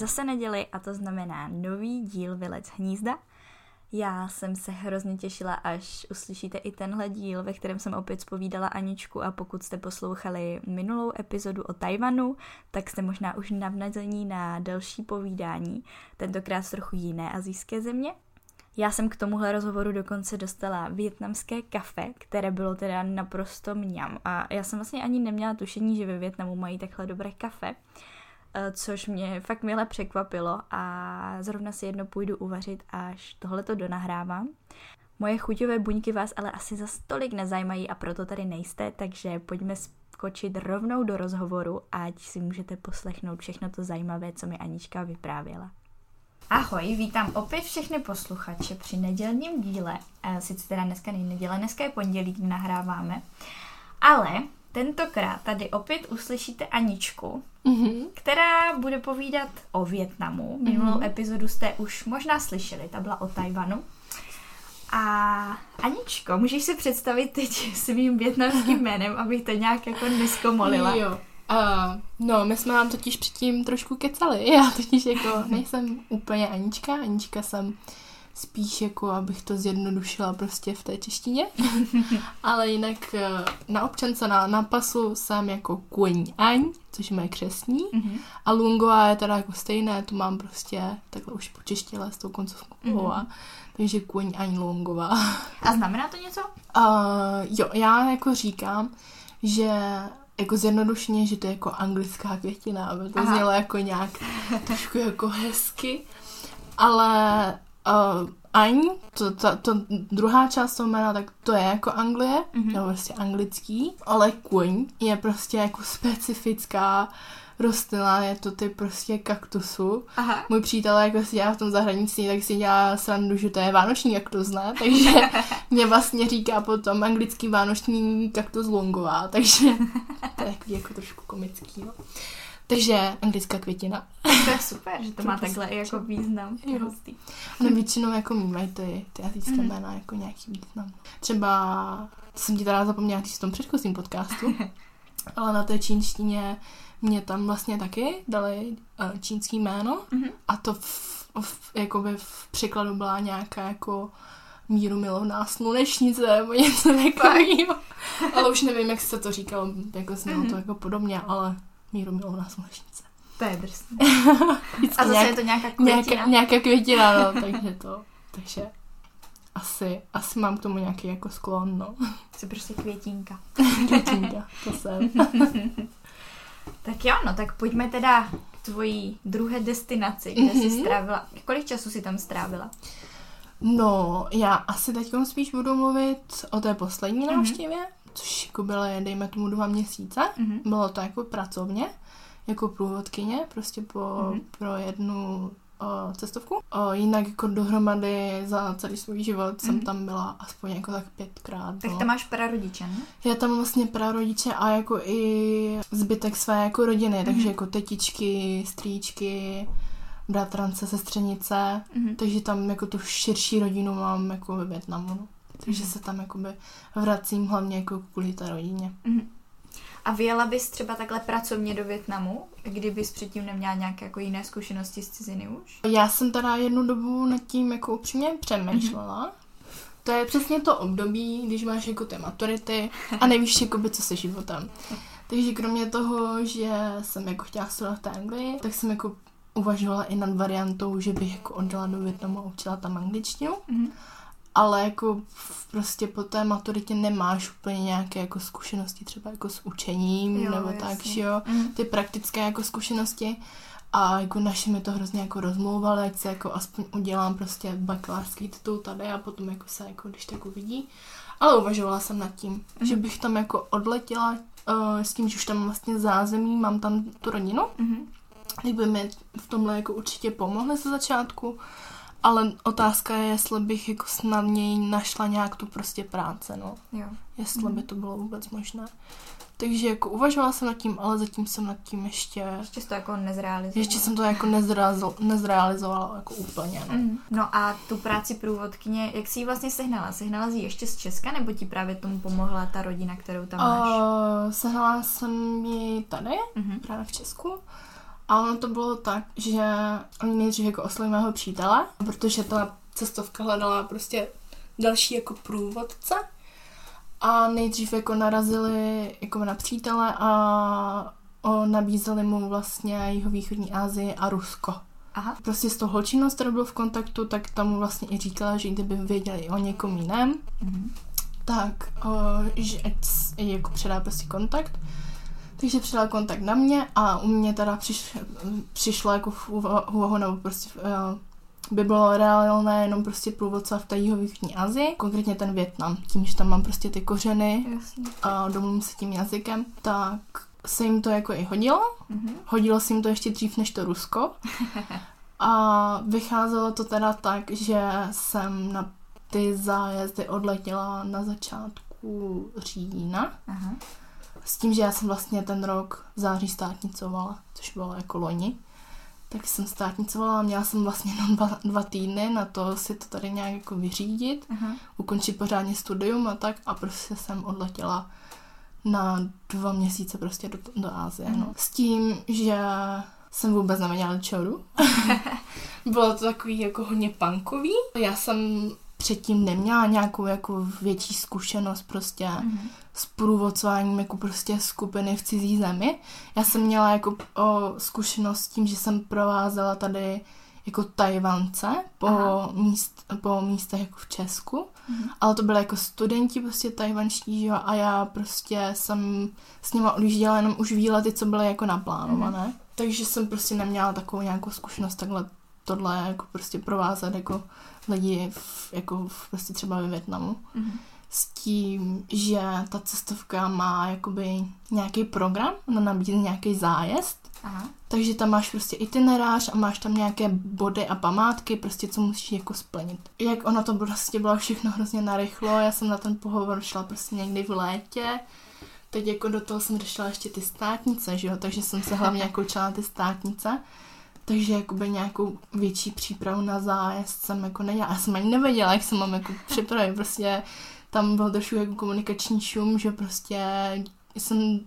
zase neděli a to znamená nový díl Vylec hnízda. Já jsem se hrozně těšila, až uslyšíte i tenhle díl, ve kterém jsem opět spovídala Aničku a pokud jste poslouchali minulou epizodu o Tajvanu, tak jste možná už navnazení na další povídání, tentokrát z trochu jiné azijské země. Já jsem k tomuhle rozhovoru dokonce dostala větnamské kafe, které bylo teda naprosto mňam a já jsem vlastně ani neměla tušení, že ve Větnamu mají takhle dobré kafe. Eh, což mě fakt milé překvapilo a zrovna si jedno půjdu uvařit, až tohleto donahrávám. Moje chuťové buňky vás ale asi za stolik nezajímají a proto tady nejste, takže pojďme skočit rovnou do rozhovoru, ať si můžete poslechnout všechno to zajímavé, co mi Anička vyprávěla. Ahoj, vítám opět všechny posluchače při nedělním díle. Eh, sice teda dneska není neděle, dneska je pondělí, kdy nahráváme. Ale Tentokrát tady opět uslyšíte Aničku, mm-hmm. která bude povídat o Větnamu. Minulou mm-hmm. epizodu jste už možná slyšeli, ta byla o Tajvanu. A Aničko, můžeš si představit teď svým větnamským jménem, abych to nějak jako neskomolila? Jo. Uh, no, my jsme vám totiž předtím trošku kecali. Já totiž jako nejsem úplně Anička. Anička jsem spíš jako, abych to zjednodušila prostě v té češtině. Ale jinak eh, na občance na, na pasu jsem jako Kuň Aň, což je moje křesní. Mm-hmm. A Lungová je teda jako stejné, tu mám prostě takhle už počeštile s tou koncovkou mm-hmm. Takže Kuň Aň Lungová. A znamená to něco? Uh, jo, já jako říkám, že jako zjednodušeně, že to je jako anglická květina, aby to Aha. znělo jako nějak trošku jako hezky. Ale Uh, Aň, to, to, to, druhá část toho jména, tak to je jako Anglie, mm-hmm. nebo prostě anglický, ale kuň je prostě jako specifická rostlina, je to ty prostě kaktusu. Aha. Můj přítel, jako si dělá v tom zahraničí, tak si dělá srandu, že to je vánoční kaktus, ne? Takže mě vlastně říká potom anglický vánoční kaktus longová, takže to je jako trošku komický, no. Takže anglická květina. To je super, že to má takhle i jako význam. Jo. No většinou jako mývají ty, ty azijské mm. jména jako nějaký význam. Třeba, to jsem ti teda zapomněla v tom předchozím podcastu, ale na té čínštině mě tam vlastně taky dali uh, čínský jméno mm-hmm. a to v, v, jakoby v překladu byla nějaká jako míru milovná slunečnice nebo něco takového. ale už nevím, jak se to říkalo, jako znělo mm-hmm. to jako podobně, ale míru milovná slunečnice. To je drsné. A zase nějak, je to nějaká květina. Nějaká, nějaká květina, no, takže to, takže asi, asi mám k tomu nějaký jako sklon, no. Jsi prostě květinka. květinka, to jsem. tak jo, no, tak pojďme teda k tvojí druhé destinaci, kde mm-hmm. jsi mhm. strávila, kolik času jsi tam strávila? No, já asi teď spíš budu mluvit o té poslední mm-hmm. Což jako byly, dejme tomu, dva měsíce. Mm-hmm. Bylo to jako pracovně, jako průvodkyně, prostě po, mm-hmm. pro jednu o, cestovku. O, jinak jako dohromady za celý svůj život mm-hmm. jsem mhm. tam byla aspoň jako tak pětkrát. Tak no. tam máš prarodiče, ne? Já tam vlastně prarodiče a jako i zbytek své jako rodiny, mm-hmm. takže jako tetičky, strýčky, bratrance, sestřenice, mm-hmm. takže tam jako tu širší rodinu mám jako ve Větnamu. Takže se tam jakoby vracím hlavně jako kvůli té rodině. Mm-hmm. A vyjela bys třeba takhle pracovně do Větnamu, kdybys předtím neměla nějaké jako jiné zkušenosti z ciziny už? Já jsem teda jednu dobu nad tím jako upřímně přemýšlela. Mm-hmm. To je přesně to období, když máš jako ty maturity a nevíš jakoby, co se životem. Takže kromě toho, že jsem jako chtěla studovat v té Anglii, tak jsem jako uvažovala i nad variantou, že bych jako odjela do Větnamu a učila tam angličtinu. Mm-hmm ale jako prostě po té maturitě nemáš úplně nějaké jako zkušenosti třeba jako s učením jo, nebo jasně. tak, že jo, mm. ty praktické jako zkušenosti a jako naši mi to hrozně jako rozmlouvali, ať se jako aspoň udělám prostě bakalářský titul tady a potom jako se jako když tak uvidí. Ale uvažovala jsem nad tím, mm. že bych tam jako odletěla uh, s tím, že už tam vlastně zázemí, mám tam tu rodinu, mm. tak by mi v tomhle jako určitě pomohly ze začátku ale otázka je, jestli bych jako snadněji našla nějak tu prostě práce, no. Jo. Jestli mm. by to bylo vůbec možné. Takže jako uvažovala jsem nad tím, ale zatím jsem nad tím ještě... Ještě to jako nezrealizovala. Ještě jsem to jako nezrealizo, nezrealizovala jako úplně, no. Mm. No a tu práci průvodkyně, jak jsi ji vlastně sehnala? Sehnala jsi ji ještě z Česka, nebo ti právě tomu pomohla ta rodina, kterou tam máš? Uh, sehnala jsem ji tady, mm-hmm. právě v Česku. A ono to bylo tak, že oni nejdřív jako oslovili mého přítele, protože ta cestovka hledala prostě další jako průvodce. A nejdřív jako narazili jako na přítele a o, nabízeli mu vlastně jeho východní Asii a Rusko. Aha. Prostě s tou holčinou, s kterou byl v kontaktu, tak tam mu vlastně i říkala, že kdyby věděli o někom jiném, Mhm. tak o, že ať jako předá prostě kontakt. Takže předal kontakt na mě a u mě teda přiš, přišlo jako v úva- v úvahu, nebo prostě uh, by bylo reálné jenom prostě průvodce v té jihovýchodní Asii, konkrétně ten Větnam, tím, že tam mám prostě ty kořeny Jasně. a domluvím se tím jazykem, tak se jim to jako i hodilo. Mhm. Hodilo se jim to ještě dřív než to Rusko. A vycházelo to teda tak, že jsem na ty zájezdy odletěla na začátku října. Aha. S tím, že já jsem vlastně ten rok v září státnicovala, což bylo jako loni. Tak jsem státnicovala a měla jsem vlastně jenom dva, dva týdny na to si to tady nějak jako vyřídit, Aha. ukončit pořádně studium a tak a prostě jsem odletěla na dva měsíce prostě do, do Ázie. Mhm. No. S tím, že jsem vůbec čeho jdu. Bylo to takový jako hodně punkový. Já jsem předtím neměla nějakou jako větší zkušenost prostě Mhm. s průvodcováním jako prostě skupiny v cizí zemi. Já jsem měla jako o, zkušenost s tím, že jsem provázela tady jako Tajvance po, Aha. míst, po místech jako v Česku, Mhm. ale to byly jako studenti prostě tajvanští, jo, a já prostě jsem s nima odjížděla jenom už výlety, co byly jako naplánované. Mhm. Takže jsem prostě neměla takovou nějakou zkušenost takhle tohle jako prostě provázet jako lidi v, jako v, prostě třeba ve Větnamu Mhm. s tím, že ta cestovka má jakoby nějaký program, ona nabízí nějaký zájezd, Aha. takže tam máš prostě itinerář a máš tam nějaké body a památky, prostě co musíš jako splnit. Jak ono to prostě bylo všechno hrozně narychlo, já jsem na ten pohovor šla prostě někdy v létě, teď jako do toho jsem řešila ještě ty státnice, že jo, takže jsem se hlavně jako učila ty státnice, takže jakoby nějakou větší přípravu na zájezd jsem jako nedělala. Já jsem ani nevěděla, jak se mám jako připravit. Prostě tam byl trošku jako komunikační šum, že prostě jsem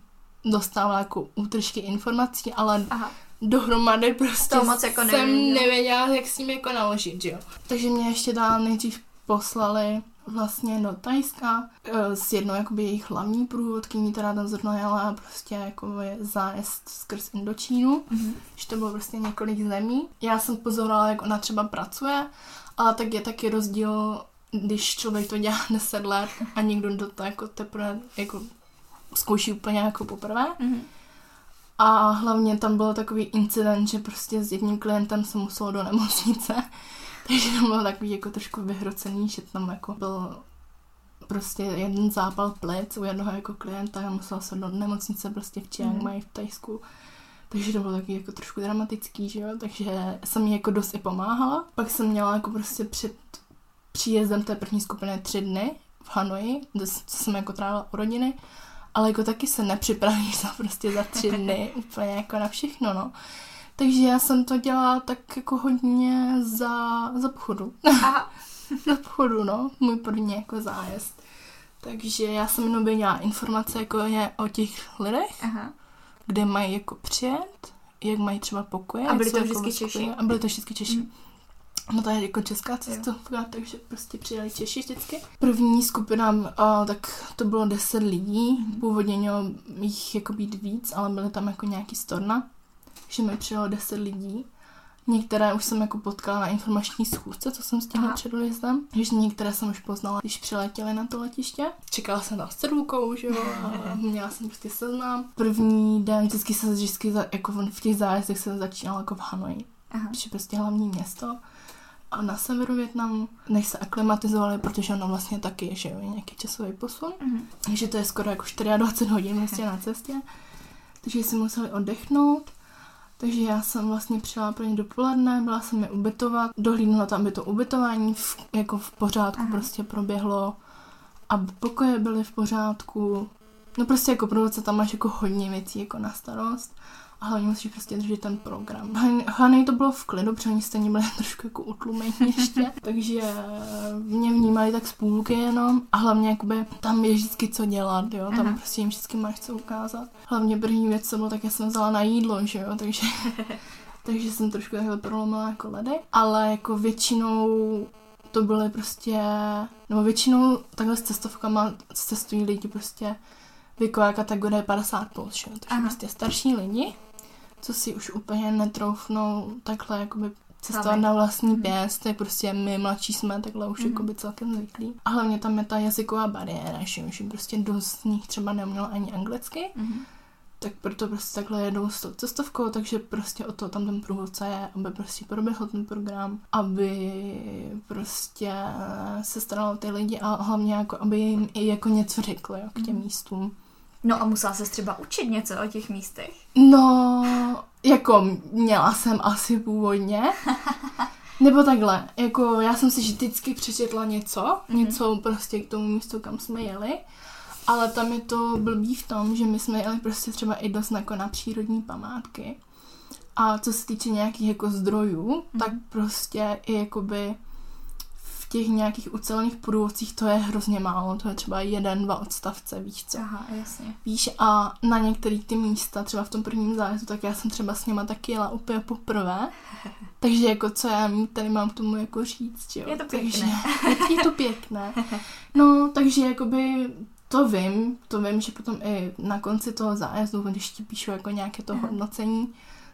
dostávala jako útržky informací, ale Aha. dohromady prostě To moc jako jsem jo. nevěděla, jak s tím jako naložit, že jo. Takže mě ještě dál nejdřív poslali vlastně do Tajska eh, s jednou jakoby jejich hlavní průvodkyní, která tam zrovna jela prostě jako je zájezd skrz Indočínu, Mhm. že to bylo prostě několik zemí. Já jsem pozorovala, jak ona třeba pracuje, ale tak je taky rozdíl, když člověk to dělá 10 let a někdo do toho jako teprve jako zkouší úplně jako poprvé. Mhm. A hlavně tam byl takový incident, že prostě s jedním klientem se muselo do nemocnice. Takže to bylo takový jako trošku vyhrocený, že tam jako byl prostě jeden zápal plic u jednoho jako klienta a musel se do nemocnice prostě v Chiang Mai v Tajsku. Takže to bylo taky jako trošku dramatický, že jo, takže jsem jí jako dost i pomáhala. Pak jsem měla jako prostě před příjezdem té první skupiny tři dny v Hanoji, kde jsem jako trávila u rodiny, ale jako taky se nepřipravíš za prostě za tři dny úplně jako na všechno, no. Takže já jsem to dělala tak jako hodně za, za pochodu. Aha. za pochodu, no. Můj první jako zájezd. Takže já jsem jenom věděla informace jako je o těch lidech, Aha. kde mají jako přijet, jak mají třeba pokoje. A byli to jako vždycky skupině. Češi? A byli to vždycky Češi. Mm. No to je jako česká cestovka, takže prostě přijeli Češi vždycky. První skupina, a, tak to bylo 10 lidí, Mhm. původně mělo jich jako být víc, ale byly tam jako nějaký storna, že mi přijelo 10 lidí. Některé už jsem jako potkala na informační schůzce, co jsem stihla Aha. před dojezdem. Takže některé jsem už poznala, když přiletěli na to letiště. Čekala jsem tam s cedulkou, že jo, a měla jsem prostě seznam. První den vždycky se vždycky za, jako v těch zájezdech se začínalo jako v Hanoji Aha. což je prostě hlavní město. A na severu Větnamu, než se aklimatizovali, protože ono vlastně taky je, že jo, je nějaký časový posun. Mhm. Takže to je skoro jako 24 hodin vlastně na cestě. Takže si museli oddechnout. Takže já jsem vlastně přijela pro ně dopoledne, byla jsem je ubytovat, dohlídnula tam, aby to ubytování v, jako v pořádku Aha. prostě proběhlo, aby pokoje byly v pořádku. No prostě jako průvodce tam máš jako hodně věcí jako na starost. A hlavně musíš prostě držet ten program. Hlavně to bylo v klidu, protože oni stejně byli trošku jako utlumení ještě. takže mě vnímali tak z půlky jenom a hlavně jakoby tam je vždycky co dělat, jo. Tam Aha. prostě jim vždycky máš co ukázat. Hlavně první věc, co bylo, tak já jsem vzala na jídlo, že jo, takže takže jsem trošku takhle prolomila jako ledy, ale jako většinou to byly prostě, nebo většinou takhle s cestovkama cestují lidi prostě věková kategorie 50+, plus, že? takže Aha. prostě starší lidi, co si už úplně netroufnou takhle jakoby cestovat na vlastní mhm. pěst, tak prostě my mladší jsme takhle už mm. jakoby celkem zvyklí. A hlavně tam je ta jazyková bariéra, že, že prostě dost z nich třeba neuměla ani anglicky, mm tak proto prostě takhle jedou s tou cestovkou, takže prostě o to tam ten průvodce je, aby prostě proběhl ten program, aby prostě se staral o ty lidi a hlavně jako, aby jim i jako něco řekl, jo, k těm mm. místům. No a musela se třeba učit něco o těch místech? No, jako měla jsem asi původně. Nebo takhle, jako já jsem si vždycky přečetla něco, mm-hmm. něco prostě k tomu místu, kam jsme jeli. Ale tam je to blbý v tom, že my jsme jeli prostě třeba i dost jako na přírodní památky. A co se týče nějakých jako zdrojů, mm. tak prostě i jakoby těch nějakých ucelených průvodcích to je hrozně málo. To je třeba jeden, dva odstavce, víš co. Aha, jasně. Víš, a na některé ty místa, třeba v tom prvním zájezdu, tak já jsem třeba s něma taky jela úplně poprvé. Takže jako co já tady mám k tomu jako říct, jo. Je to pěkné. Takže, je to pěkné. No, takže jakoby to vím, to vím, že potom i na konci toho zájezdu, když ti píšu jako nějaké to hodnocení,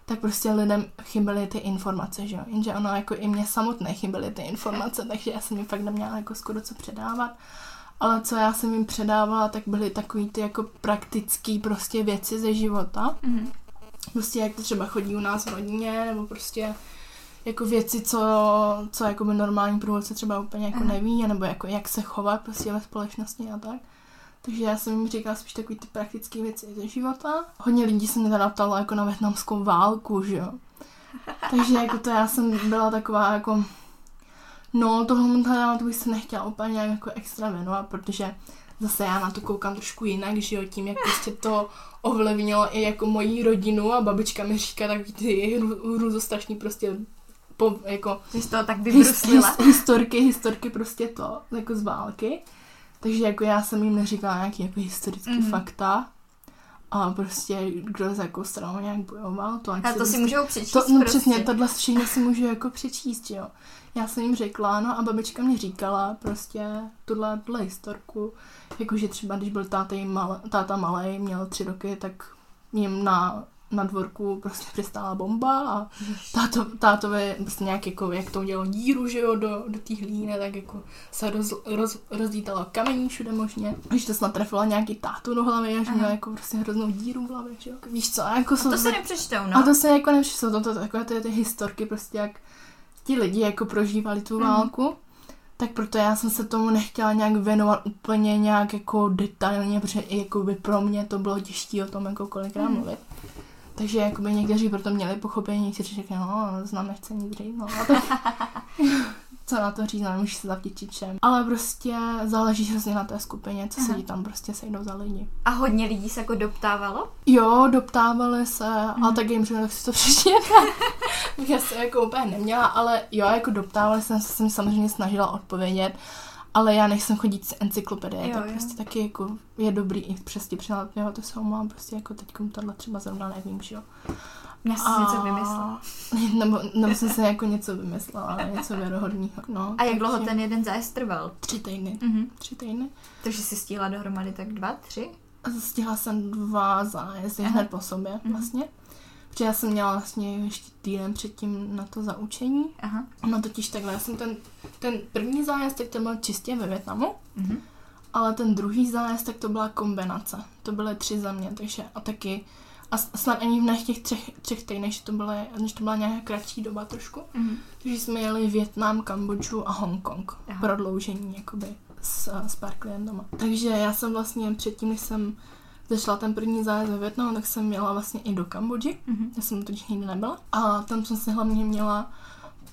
tak prostě lidem chyběly ty informace, že jo. Jenže ono jako i mě samotné chyběly ty informace, takže já jsem jim fakt neměla jako skoro co předávat. Ale co já jsem jim předávala, tak byly takový ty jako praktické prostě věci ze života. Mm-hmm. Prostě jak to třeba chodí u nás v rodině, nebo prostě jako věci, co, co jako by normální průvodce třeba úplně jako neví, nebo jako jak se chovat prostě ve společnosti a tak. Takže já jsem jim říkala spíš takový ty praktické věci ze života. Hodně lidí se mě teda ptalo jako na větnamskou válku, že jo. Takže jako to já jsem byla taková jako... No, tohle to bych se nechtěla úplně nějak jako extra věnovat, protože zase já na to koukám trošku jinak, že jo, tím, jak prostě to ovlivnilo i jako moji rodinu a babička mi říká takový ty hrůzostrašný prostě po, jako... Jsi to tak vybruslila? His, historky, historky prostě to, jako z války. Takže jako já jsem jim neříkala nějaký jako historický mm-hmm. fakta, a prostě kdo za jakou stranu nějak bojoval. To, a to si prostě, můžou přečíst to, No prostě. přesně, tohle všechno si můžu jako přečíst, jo. Já jsem jim řekla, no a babička mě říkala prostě tuhle, tuhle historku, jakože třeba když byl táta, mal, táta malý, měl tři roky, tak jim na na dvorku prostě přistála bomba a táto, tátovi prostě nějak jako, jak to udělalo díru, že jo, do, do té hlíny, tak jako se roz, roz, rozdítalo kamení všude možně. Když to snad trefila nějaký tátu do hlavy, až měla jako prostě hroznou díru v hlavě, že jo. Víš co, a jako a to se nepřečtou, no. A to se jako nepřečtou, to, to, to, takové ty, ty historky prostě, jak ti lidi jako prožívali tu mm. válku. Tak proto já jsem se tomu nechtěla nějak věnovat úplně nějak jako detailně, protože i jako by pro mě to bylo těžké o tom jako kolikrát mm. mluvit. Takže jakoby někteří proto měli pochopení, někteří řekli, no, znám, nechce nic říct, no. A tak, co na to říct, nemůžeš se zavděčit všem. Ale prostě záleží hrozně na té skupině, co se tam prostě sejdou za lidi. A hodně lidí se jako doptávalo? Jo, doptávali se, hmm. a tak jim řekl, si to přečtěte. Já se jako úplně neměla, ale jo, jako doptávali se, jsem samozřejmě snažila odpovědět ale já nechcem chodit z encyklopedie, jo, tak jo. prostě taky jako je dobrý i přesně přinat, jo, to se omlám, prostě jako teď tohle třeba zrovna nevím, že jo. Já jsem a... něco vymyslela. Nebo, nebo jsem se jako něco vymyslela, něco věrohodného. No, a jak dlouho ten jeden zájezd trval? Tři týdny. Mm-hmm. Tři týdny. Takže jsi stihla dohromady tak dva, tři? Stihla jsem dva zájezdy hned po sobě mm-hmm. vlastně. Protože já jsem měla vlastně ještě týden předtím na to zaučení. Aha. No totiž takhle, já jsem ten, ten první zájezd, tak to byl čistě ve Větnamu, mm-hmm. ale ten druhý zájezd, tak to byla kombinace. To byly tři za mě, takže a taky a snad ani v těch třech, třech týdnech, že to, byla, než to byla nějaká kratší doba trošku. Mm-hmm. Takže jsme jeli Větnam, Kambodžu a Hongkong. Aha. Prodloužení jakoby s, s pár klientama. Takže já jsem vlastně předtím, než jsem začala ten první zájezd ve Větnamu, tak jsem měla vlastně i do Kambodži. Mm-hmm. Já jsem totiž nikdy nebyla. A tam jsem si hlavně měla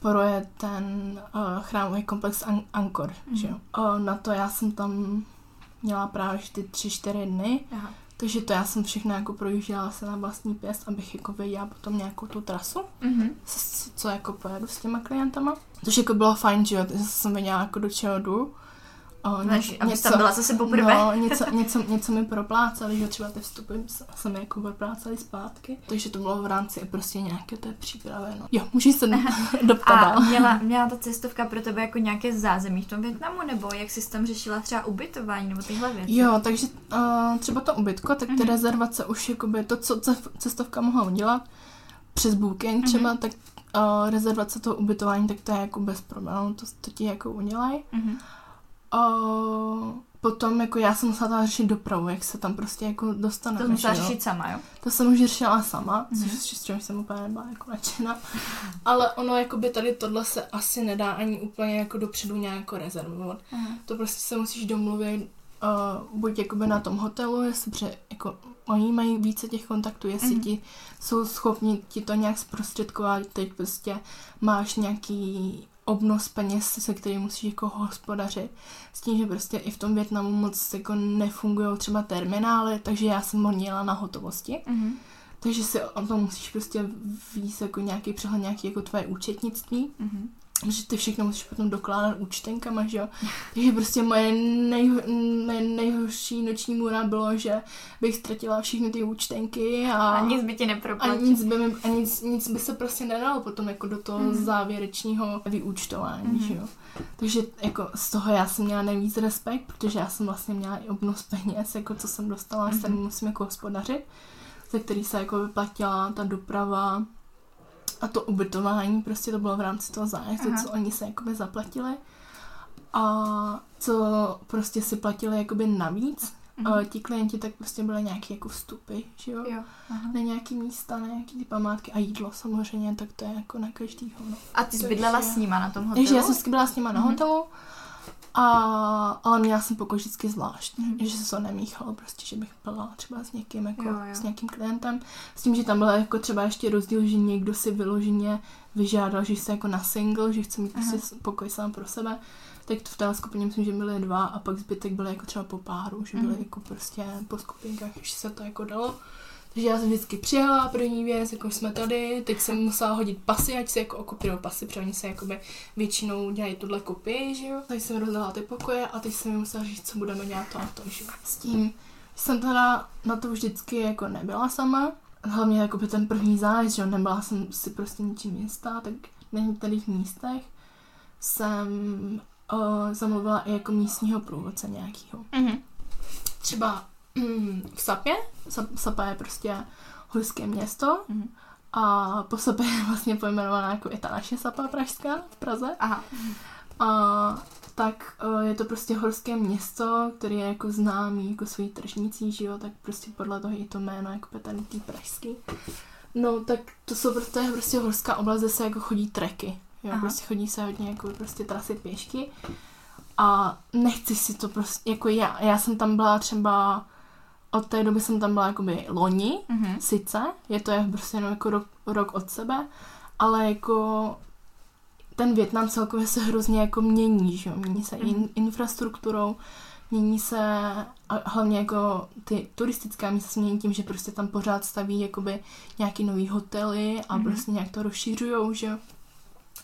projet ten uh, chrámový komplex An- Angkor, mm-hmm. že. Uh, na to já jsem tam měla právě ty tři, čtyři dny. Aha. Takže to já jsem všechno jako projížděla se na vlastní pěst, abych jako věděla potom nějakou tu trasu, Mhm. co, co jako pojedu s těma klientama. Což jako bylo fajn, že jo, jsem věděla jako do čeho jdu. O, Takže, abys tam byla zase poprvé. No, něco, něco, něco mi proplácali, že třeba ty vstupy se- mi jako proplácali zpátky. Takže to bylo v rámci prostě nějaké té přípravy. No. Jo, můžeš se doptat A měla, měla ta cestovka pro tebe jako nějaké zázemí v tom Větnamu, nebo jak jsi tam řešila třeba ubytování, nebo tyhle věci? Jo, takže uh, třeba to ubytko, tak ty Mhm. rezervace už jakoby to, co ce- cestovka mohla udělat přes booking třeba, tak uh, rezervace toho ubytování, tak to je jako bez problémů, to, to ti jako udělají. Mhm. Uh, potom jako já jsem musela tam řešit dopravu, jak se tam prostě jako dostaneme. To musela řešit sama, jo? To jsem už řešila sama, Mhm. což, s čím jsem úplně nebyla jako nadšená. Ale ono, jakoby tady tohle se asi nedá ani úplně jako dopředu nějak jako rezervovat. Mhm. To prostě se musíš domluvit uh, buď jakoby na tom hotelu, jestli pře, jako oni mají více těch kontaktů, jestli Mhm. ti jsou schopni ti to nějak zprostředkovat, teď prostě máš nějaký obnos peněz, se kterým musíš jako hospodařit. S tím, že prostě i v tom Větnamu moc jako nefungují třeba terminály, takže já jsem hodně na hotovosti. Mhm. Takže si o tom musíš prostě víc jako nějaký přehled, nějaký jako tvoje účetnictví. Mhm. Že ty všechno musíš potom dokládat účtenkama, že jo. Takže prostě moje nej, nej, nejhorší noční můra bylo, že bych ztratila všechny ty účtenky a, A nic by ti a neproplatil. nic, by mi, a nic, nic by se prostě nedalo potom jako do toho Mhm. závěrečního vyúčtování, Mhm. že jo. Takže jako z toho já jsem měla nejvíc respekt, protože já jsem vlastně měla i obnos peněz, jako co jsem dostala, Mhm. s kterým musím jako hospodařit, ze který se jako vyplatila ta doprava a to ubytování, prostě to bylo v rámci toho zájezdu, Aha. co oni se jakoby zaplatili. A co prostě si platili jakoby navíc, mm ti klienti, tak prostě byly nějaké jako vstupy, že jo? Jo. Aha. Na nějaký místa, na nějaký ty památky a jídlo samozřejmě, tak to je jako na každýho, no. A ty jsi bydlela s nima na tom hotelu? Takže já jsem byla s nima na Mhm. hotelu, a, ale měla jsem pokoj vždycky zvlášť, Mhm. že se to nemíchalo prostě, že bych byla třeba s někým, jako Jo, jo. s nějakým klientem, s tím, že tam byl jako třeba ještě rozdíl, že někdo si vyloženě vyžádal, že se jako na single, že chce mít Aha. prostě pokoj sám pro sebe, tak to v té skupině myslím, že byly dva a pak zbytek byly jako třeba po páru, že byly Mhm. jako prostě po skupinkách, že se to jako dalo. Takže já jsem vždycky přijela, první věc, jako jsme tady, teď jsem musela hodit pasy, ať si jako okupírou pasy, protože oni se jakoby většinou dělají tuhle kopii, že jo. Takže jsem rozdala ty pokoje a teď jsem musela říct, co budeme dělat to a to, že jo. S tím jsem teda na to vždycky jako nebyla sama, hlavně jako by ten první zájezd, že jo, nebyla jsem si prostě ničím jistá, tak na některých místech jsem uh, zamluvila i jako místního průvodce nějakýho Mhm. třeba v Sapě. Sap, Sapa je prostě horské město Mhm. a po Sapě je vlastně pojmenovaná jako i ta naše Sapa pražská v Praze. Aha. A tak eh, je to prostě horské město, které je jako známý jako svojí tržnicí, že jo, tak prostě podle toho je to jméno jako tady tý pražský. No, tak to jsou prostě, prostě horská oblast, kde se jako chodí treky. Jo, Aha. prostě chodí se hodně jako prostě trasy pěšky. A nechci si to prostě, jako já, já jsem tam byla třeba, od té doby jsem tam byla jakoby loni, Mhm. sice, je to je prostě jenom jako rok, rok od sebe, ale jako ten Větnam celkově se hrozně jako mění, že jo, mění se Mhm. in, infrastrukturou, mění se a hlavně jako ty turistická místa se mění tím, že prostě tam pořád staví jakoby nějaký nový hotely a Mhm. prostě nějak to rozšířujou, že jo.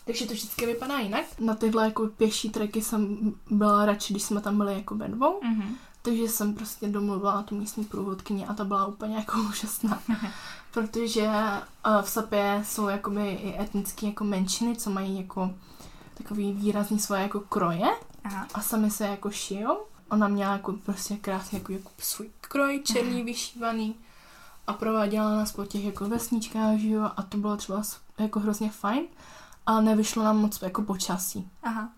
Takže to vždycky vypadá jinak. Na tyhle jako pěší treky jsem byla radši, když jsme tam byli jako ve dvou. Mhm. Takže jsem prostě domluvila tu místní průvodkyni a ta byla úplně jako úžasná. Protože uh, v Sapě jsou jakoby i etnické jako menšiny, co mají jako takový výrazný svoje jako kroje Aha. a sami se jako šijou. Ona měla jako prostě krásně jako, jako svůj kroj černý, vyšívaný a prováděla nás po těch jako vesničkách, že jo, a to bylo třeba jako hrozně fajn, ale nevyšlo nám moc jako počasí. Aha.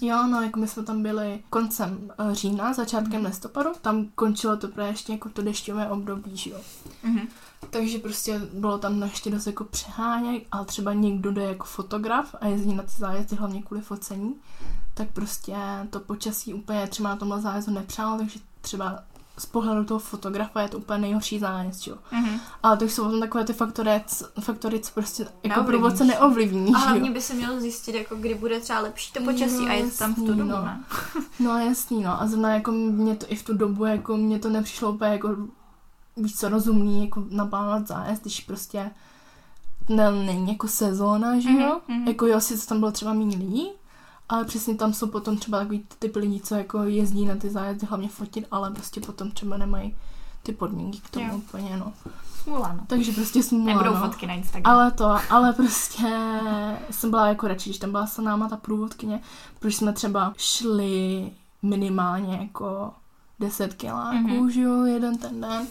Jo, no, jako my jsme tam byli koncem eh, října, začátkem Mhm. listopadu. Tam končilo to právě ještě jako to dešťové období, že jo. Mhm. Takže prostě bylo tam ještě dost jako přeháněk, ale třeba někdo jde jako fotograf a jezdí na ty zájezdy hlavně kvůli focení, tak prostě to počasí úplně třeba na tomhle zájezdu nepřálo, takže třeba z pohledu toho fotografa je to úplně nejhorší zájezd, jo. Mhm. Ale to jsou potom takové ty faktory, faktory co prostě jako průvodce neovlivní, A hlavně by se mělo zjistit, jako kdy bude třeba lepší to počasí No, a je tam v tu dobu, no. ne? No jasný, no. A zrovna jako mě to i v tu dobu, jako mě to nepřišlo úplně jako víc co rozumný, jako naplánovat zájezd, když prostě ne, není jako sezóna, že jo? Mhm, Jako jo, sice tam bylo třeba méně lidí, ale přesně tam jsou potom třeba takový typy lidí, co jako jezdí na ty zájezdy hlavně fotit, ale prostě potom třeba nemají ty podmínky k tomu Jo. úplně, no. Smůla, no. Takže prostě smůla, Nebudou no. fotky na Instagram. Ale to, ale prostě jsem byla jako radši, když tam byla s náma ta průvodkyně, protože jsme třeba šli minimálně jako 10 kiláků, Mhm. mm-hmm. že jo, jeden ten den.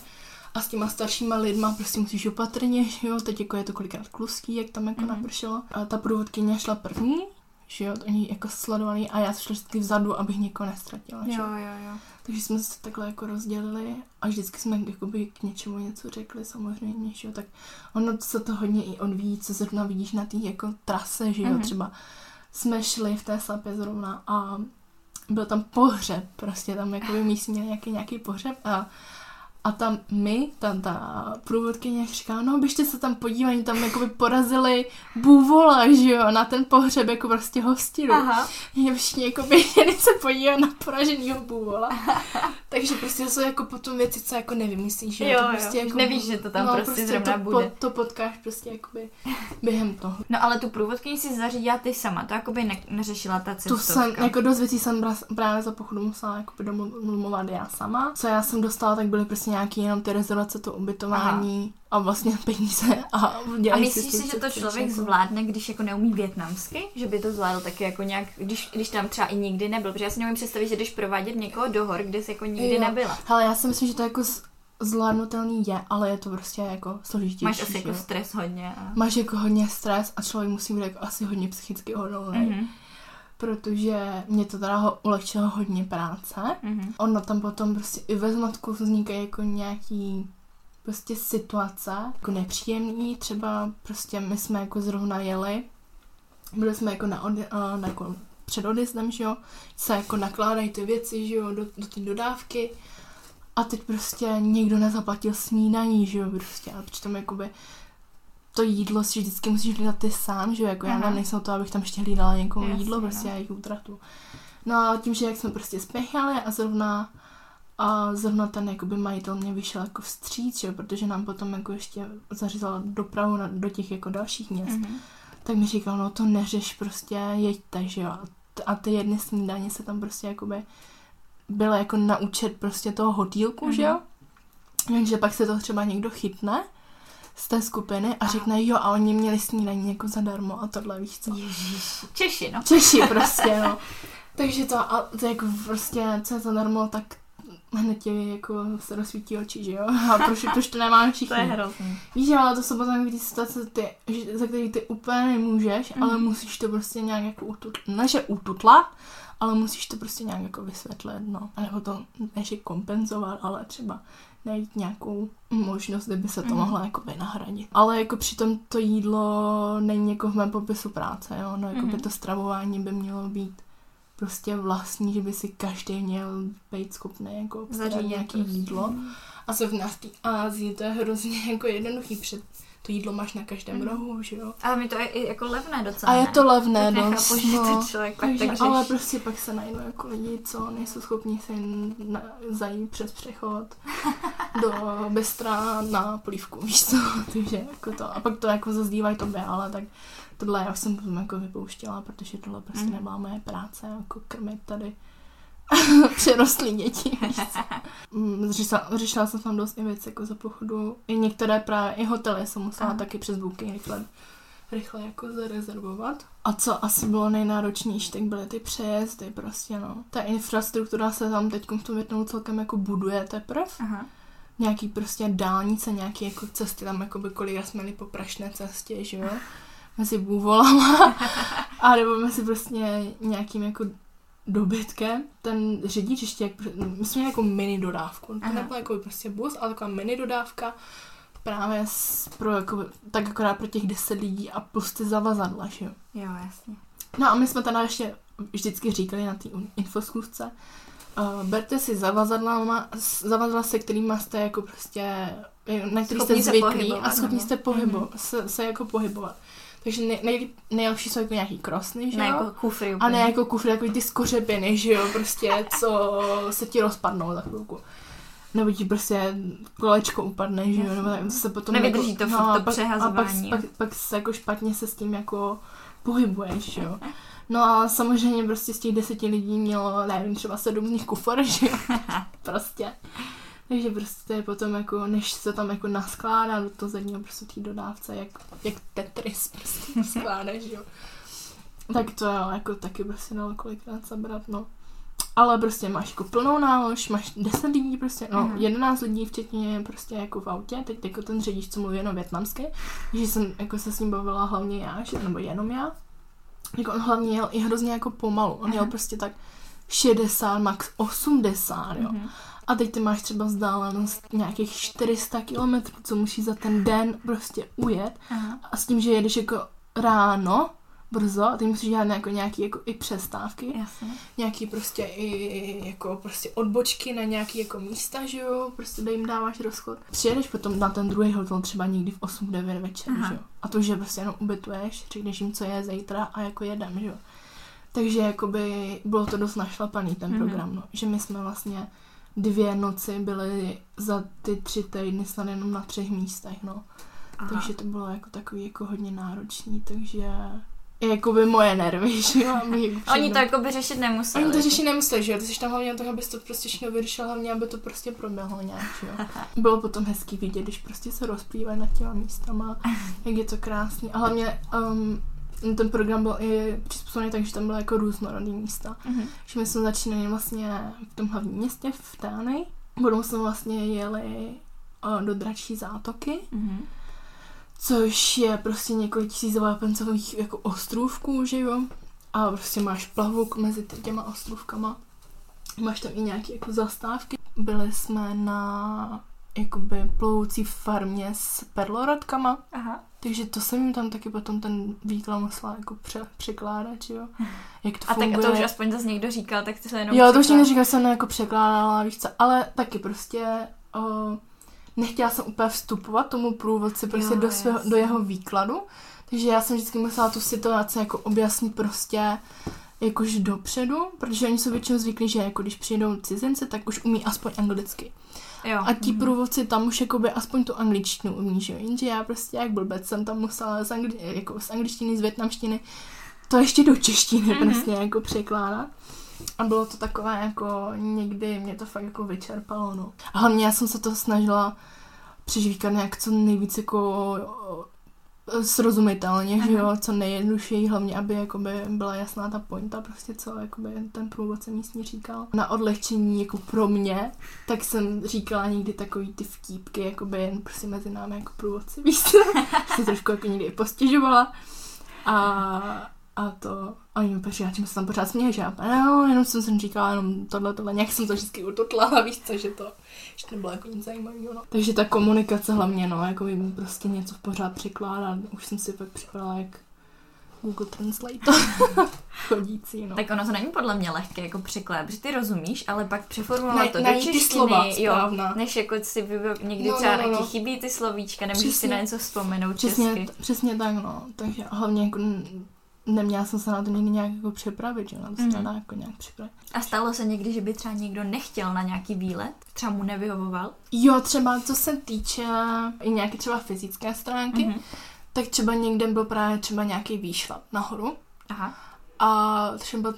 A s těma staršíma lidma prostě musíš opatrně, že jo, teď jako je to kolikrát kluský, jak tam jako Mhm. mm-hmm. napršelo. A ta průvodkyně šla první, že jo, oni jako sledovaný a já šla vždycky vzadu, abych někoho nestratila, že Jo, jo, jo. takže jsme se takhle jako rozdělili a vždycky jsme jakoby k něčemu něco řekli samozřejmě, že jo, tak ono se to hodně i odvíjí, co zrovna vidíš na té jako trase, že jo, Mhm. mm-hmm. třeba jsme šli v té slapě zrovna a byl tam pohřeb, prostě tam jakoby místní měli nějaký, nějaký pohřeb a a tam my, tam ta průvodkyně říká, no běžte se tam podívat, oni tam jakoby porazili bůvola, že jo, na ten pohřeb jako prostě hostinu. Aha. Je všichni jako běželi se podívat na poraženýho bůvola. Takže prostě to jsou jako potom věci, co jako nevymyslíš, že Jo, to jo, prostě už jako, nevíš, že to tam prostě zrovna to, bude. to potkáš prostě jakoby během toho. No ale tu průvodkyni si zařídila ty sama, to jakoby ne- neřešila ta Tu cestovka. jsem, jako dost věcí jsem právě za pochodu musela jakoby domluvat já sama. Co já jsem dostala, tak byly prostě nějaký jenom ty rezervace, to ubytování a vlastně peníze a A myslíš si, že to člověk jako- zvládne, když jako neumí větnamsky? Že by to zvládl taky jako nějak, když, když tam třeba i nikdy nebyl? Protože já si neumím představit, že když provádět někoho do hor, kde jsi jako nikdy Jo. nebyla. Hele, já si myslím, že to jako z- zvládnutelný je, ale je to prostě jako složitější. Máš asi jako stres hodně. A... Máš jako hodně stres a člověk musí být jako asi hodně psychicky odolný, mm-hmm. Protože mě to teda ho ulehčilo hodně práce. mhm. Ono tam potom prostě i ve zmatku vznikají jako nějaký prostě situace, jako nepříjemný, třeba prostě my jsme jako zrovna jeli, byli jsme jako na, ode, a, na jako před odjezdem, že jo, se jako nakládají ty věci, že jo, do, do té dodávky a teď prostě někdo nezaplatil snídaní, že jo, prostě a přitom jakoby to jídlo si vždycky musíš hlídat ty sám, že jo, jako já Aha. tam nejsem to, abych tam ještě hlídala někomu Jasně, jídlo, no. prostě já jich utratu. No a tím, že jak jsme prostě spěchali a zrovna a zrovna ten jakoby majitel mě vyšel jako vstříc, že jo, protože nám potom jako ještě zařízal dopravu na, do těch jako dalších měst, Mhm. tak mi říkal, no to neřeš, prostě jeďte, že jo. A ty jedny snídaně se tam prostě jakoby byla jako na účet prostě toho hotýlku, že jo. Takže pak se to třeba někdo chytne z té skupiny a řekne, jo, a oni měli snídaní jako zadarmo a tohle, víš co. Ježiš. Češi, no. Češi prostě, no. Takže to, a to jako prostě, co je zadarmo, tak hned ti jako se rozsvítí oči, že jo? A proč, proč to nemáme To všichni? je hrozný. Víš, ale to jsou potom ty situace, ty, že- za který ty úplně nemůžeš, mm. ale Mhm. musíš to prostě nějak jako ututlat, ne že ututlat, ale musíš to prostě nějak jako vysvětlit, no. A nebo to než kompenzovat, ale třeba najít nějakou možnost, kdyby se to Mhm. mohlo jako nahradit. Ale jako přitom to jídlo není jako v mém popisu práce, jo. No jako by Mhm. to stravování by mělo být prostě vlastní, že by si každý měl být schopný jako obstarat Zařídit nějaký prostě. jídlo. A zrovna v té Ázii to je hrozně jako jednoduchý, před to jídlo máš na každém Mhm. rohu, že jo. Ale mi to je i jako levné docela, A je to levné, Tak no. nechápu, že no. ten člověk pak Takže, tak ale prostě pak se najdou jako lidi, co nejsou schopni si na, zajít přes přechod do Bystra na polívku, víš co, takže jako to, a pak to jako zazdívají tobě, ale tak tohle já jsem potom jako vypouštěla, protože tohle prostě nemá moje práce, jako krmit tady přerostlý děti. Mm, Řešila, řešila jsem tam dost i věci jako za pochodu, i některé právě, i hotely jsem musela Aha. taky přes booking rychle rychle jako zarezervovat. A co asi bylo nejnáročnější, tak byly ty přejezdy prostě, no. Ta infrastruktura se tam teď v tom Větnamu celkem jako buduje teprve. Aha. Nějaký prostě dálnice, nějaký jako cesty, tam jako by kolik jsme jeli po prašné cestě, že jo. Mezi bůvolama. a nebo mezi prostě nějakým jako dobytkem. Ten řidič ještě, jak, my jsme měli jako mini dodávku. To Aha. nebyla jako prostě bus, ale taková mini dodávka právě s, pro jako, tak akorát pro těch 10 lidí a plus ty zavazadla, že jo. Jo, jasně. No a my jsme teda ještě vždycky říkali na té infoskůzce, uh, berte si zavazadla, zavazadla, se kterými jste jako prostě, na který Schopni jste zvyklí a schopni jste pohybo, se, se jako pohybovat. Takže nej, nej, nejlepší jsou jako nějaký krosny, že Ne jo? jako kufry A úplně. ne jako kufry, jako ty skořepiny, že jo, prostě, co se ti rozpadnou za chvilku. nebo ti prostě kolečko upadne, že jo, nebo tak to se potom Nevydrží jako, to furt a to pak, a pak, přehazování, pak, pak, se jako špatně se s tím jako pohybuješ, že jo. No a samozřejmě prostě z těch deseti lidí mělo, nevím, třeba sedm z nich kufr, že jo, prostě. Takže prostě to je potom jako, než se tam jako naskládá do toho zadního prostě té dodávce, jak, jak Tetris prostě skládáš, jo. Tak to jo, jako taky prostě dalo kolikrát zabrat, no. Ale prostě máš jako plnou nálož, máš 10 lidí prostě, no Aha. 11 lidí včetně prostě jako v autě, teď jako ten řidič, co mluví jenom větnamsky, že jsem jako se s ním bavila hlavně já, že, nebo jenom já. Jako on hlavně jel i hrozně jako pomalu, on jel Aha. prostě tak 60, max 80, jo. Mhm. A teď ty máš třeba vzdálenost nějakých 400 kilometrů, co musíš za ten den prostě ujet. Aha. A s tím, že jedeš jako ráno, brzo, a ty musíš dělat jako nějaký jako i přestávky, Jasně. nějaký prostě i jako prostě odbočky na nějaký jako místa, že jo, prostě da jim dáváš rozchod. Přijedeš potom na ten druhý hotel třeba někdy v 8-9 večer, Aha. že jo. A to, že prostě jenom ubytuješ, řekneš jim, co je zítra a jako jedem, že jo. Takže jakoby bylo to dost našlapaný ten Mhm. program, no. Že my jsme vlastně dvě noci byli za ty tři týdny snad jenom na třech místech, no. Aha. Takže to bylo jako takový jako hodně náročný, takže jakoby moje nervy, že jo. Oni to jako by řešit nemuseli. Oni to řešit nemuseli, že jo? Ty jsi tam hlavně na to, abys to prostě všechno vyřešil, hlavně, aby to prostě proběhlo nějak, že jo? Bylo potom hezký vidět, když prostě se rozplývají nad těma místama, jak je to krásný. A hlavně um, ten program byl i přizpůsobený tak, že tam byly jako různorodý místa. Mhm. Že my jsme začínali vlastně v tom hlavním městě, v Tánej. Potom jsme vlastně jeli do dračí zátoky, Mhm. což je prostě několik tisíc vápencových jako ostrůvků, že jo? A prostě máš plavuk mezi tě- těma ostrůvkama. Máš tam i nějaké jako zastávky. Byli jsme na jakoby plovoucí farmě s perloradkama, Aha. Takže to jsem jim tam taky potom ten výklad musela jako pře- překládat, jo? Jak to A tak funguje. to už aspoň zase někdo říkal, tak ty se jenom Jo, to už někdo říkal, jsem jako překládala, víš co, ale taky prostě o, nechtěla jsem úplně vstupovat tomu průvodci prostě Jo, do, svého, do jeho výkladu, takže já jsem vždycky musela tu situaci jako objasnit prostě jakož dopředu, protože oni jsou většinou zvyklí, že jako když přijdou cizinci, tak už umí aspoň anglicky. Jo. A ti průvodci tam už jakoby aspoň tu angličtinu umí, že jo? Jenže já prostě jak blbec jsem tam musela z, angli- jako z angličtiny, z větnamštiny to ještě do češtiny Mhm. mm-hmm. prostě jako překládat. A bylo to takové jako někdy mě to fakt jako vyčerpalo, no. A hlavně já jsem se to snažila přežvíkat nějak co nejvíc jako srozumitelně, že jo, co nejjednodušeji, hlavně aby jakoby byla jasná ta pointa, prostě co jakoby ten průvodce místní říkal. Na odlehčení jako pro mě, tak jsem říkala někdy takový ty vtípky, jakoby jen prostě mezi námi jako průvodci, víš se trošku jako někdy postěžovala. A, a to, a oni mi pořád, že se tam pořád směje, že já, no, jenom jsem si říkala jenom tohle, tohle, nějak jsem to vždycky ututla, víš co, že to, že to bylo jako nic zajímavého, no. Takže ta komunikace hlavně, no, jako by prostě něco pořád překládat, už jsem si fakt připadala jak Google Translate chodící, no. Tak ono to není podle mě lehké jako překlad, protože ty rozumíš, ale pak přeformulovat to do češtiny, slova jo, než jako si někdy No, třeba no, no, no, chybí ty slovíčka, nemůžeš si Přesně. na něco vzpomenout Přesně, česky. přesně tak, no. Takže hlavně jako neměla jsem se na to někdy nějak jako připravit, že na to se nedá jako nějak připravit. A stalo se někdy, že by třeba někdo nechtěl na nějaký výlet, třeba mu nevyhovoval? Jo, třeba co se týče i nějaké třeba fyzické stránky, Mhm. tak třeba někde byl právě třeba nějaký výšlap nahoru Aha. a třeba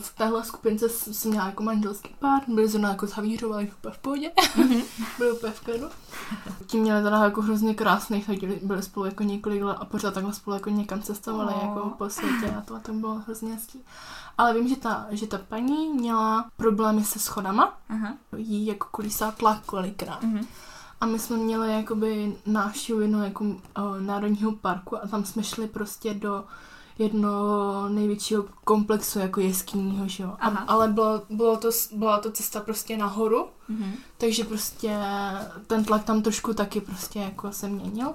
v téhle skupince jsem měla jako manželský pár, byli zrovna jako zhavířovali úplně v pohodě, Mhm. byli úplně v klidu. Ti měli teda jako hrozně krásný, chodili, byli spolu jako několik let a pořád takhle spolu jako někam cestovali Oh. jako po světě a to, a to bylo hrozně hezký. Ale vím, že ta, že ta paní měla problémy se schodama, Aha. jí jako kulisá tlak kolikrát. Mhm. A my jsme měli jakoby návštěvu jednoho jako uh, národního parku a tam jsme šli prostě do jednoho největšího komplexu jako jeskyního, že jo. A, ale bylo, bylo to, byla to cesta prostě nahoru, Mhm. takže prostě ten tlak tam trošku taky prostě jako se měnil.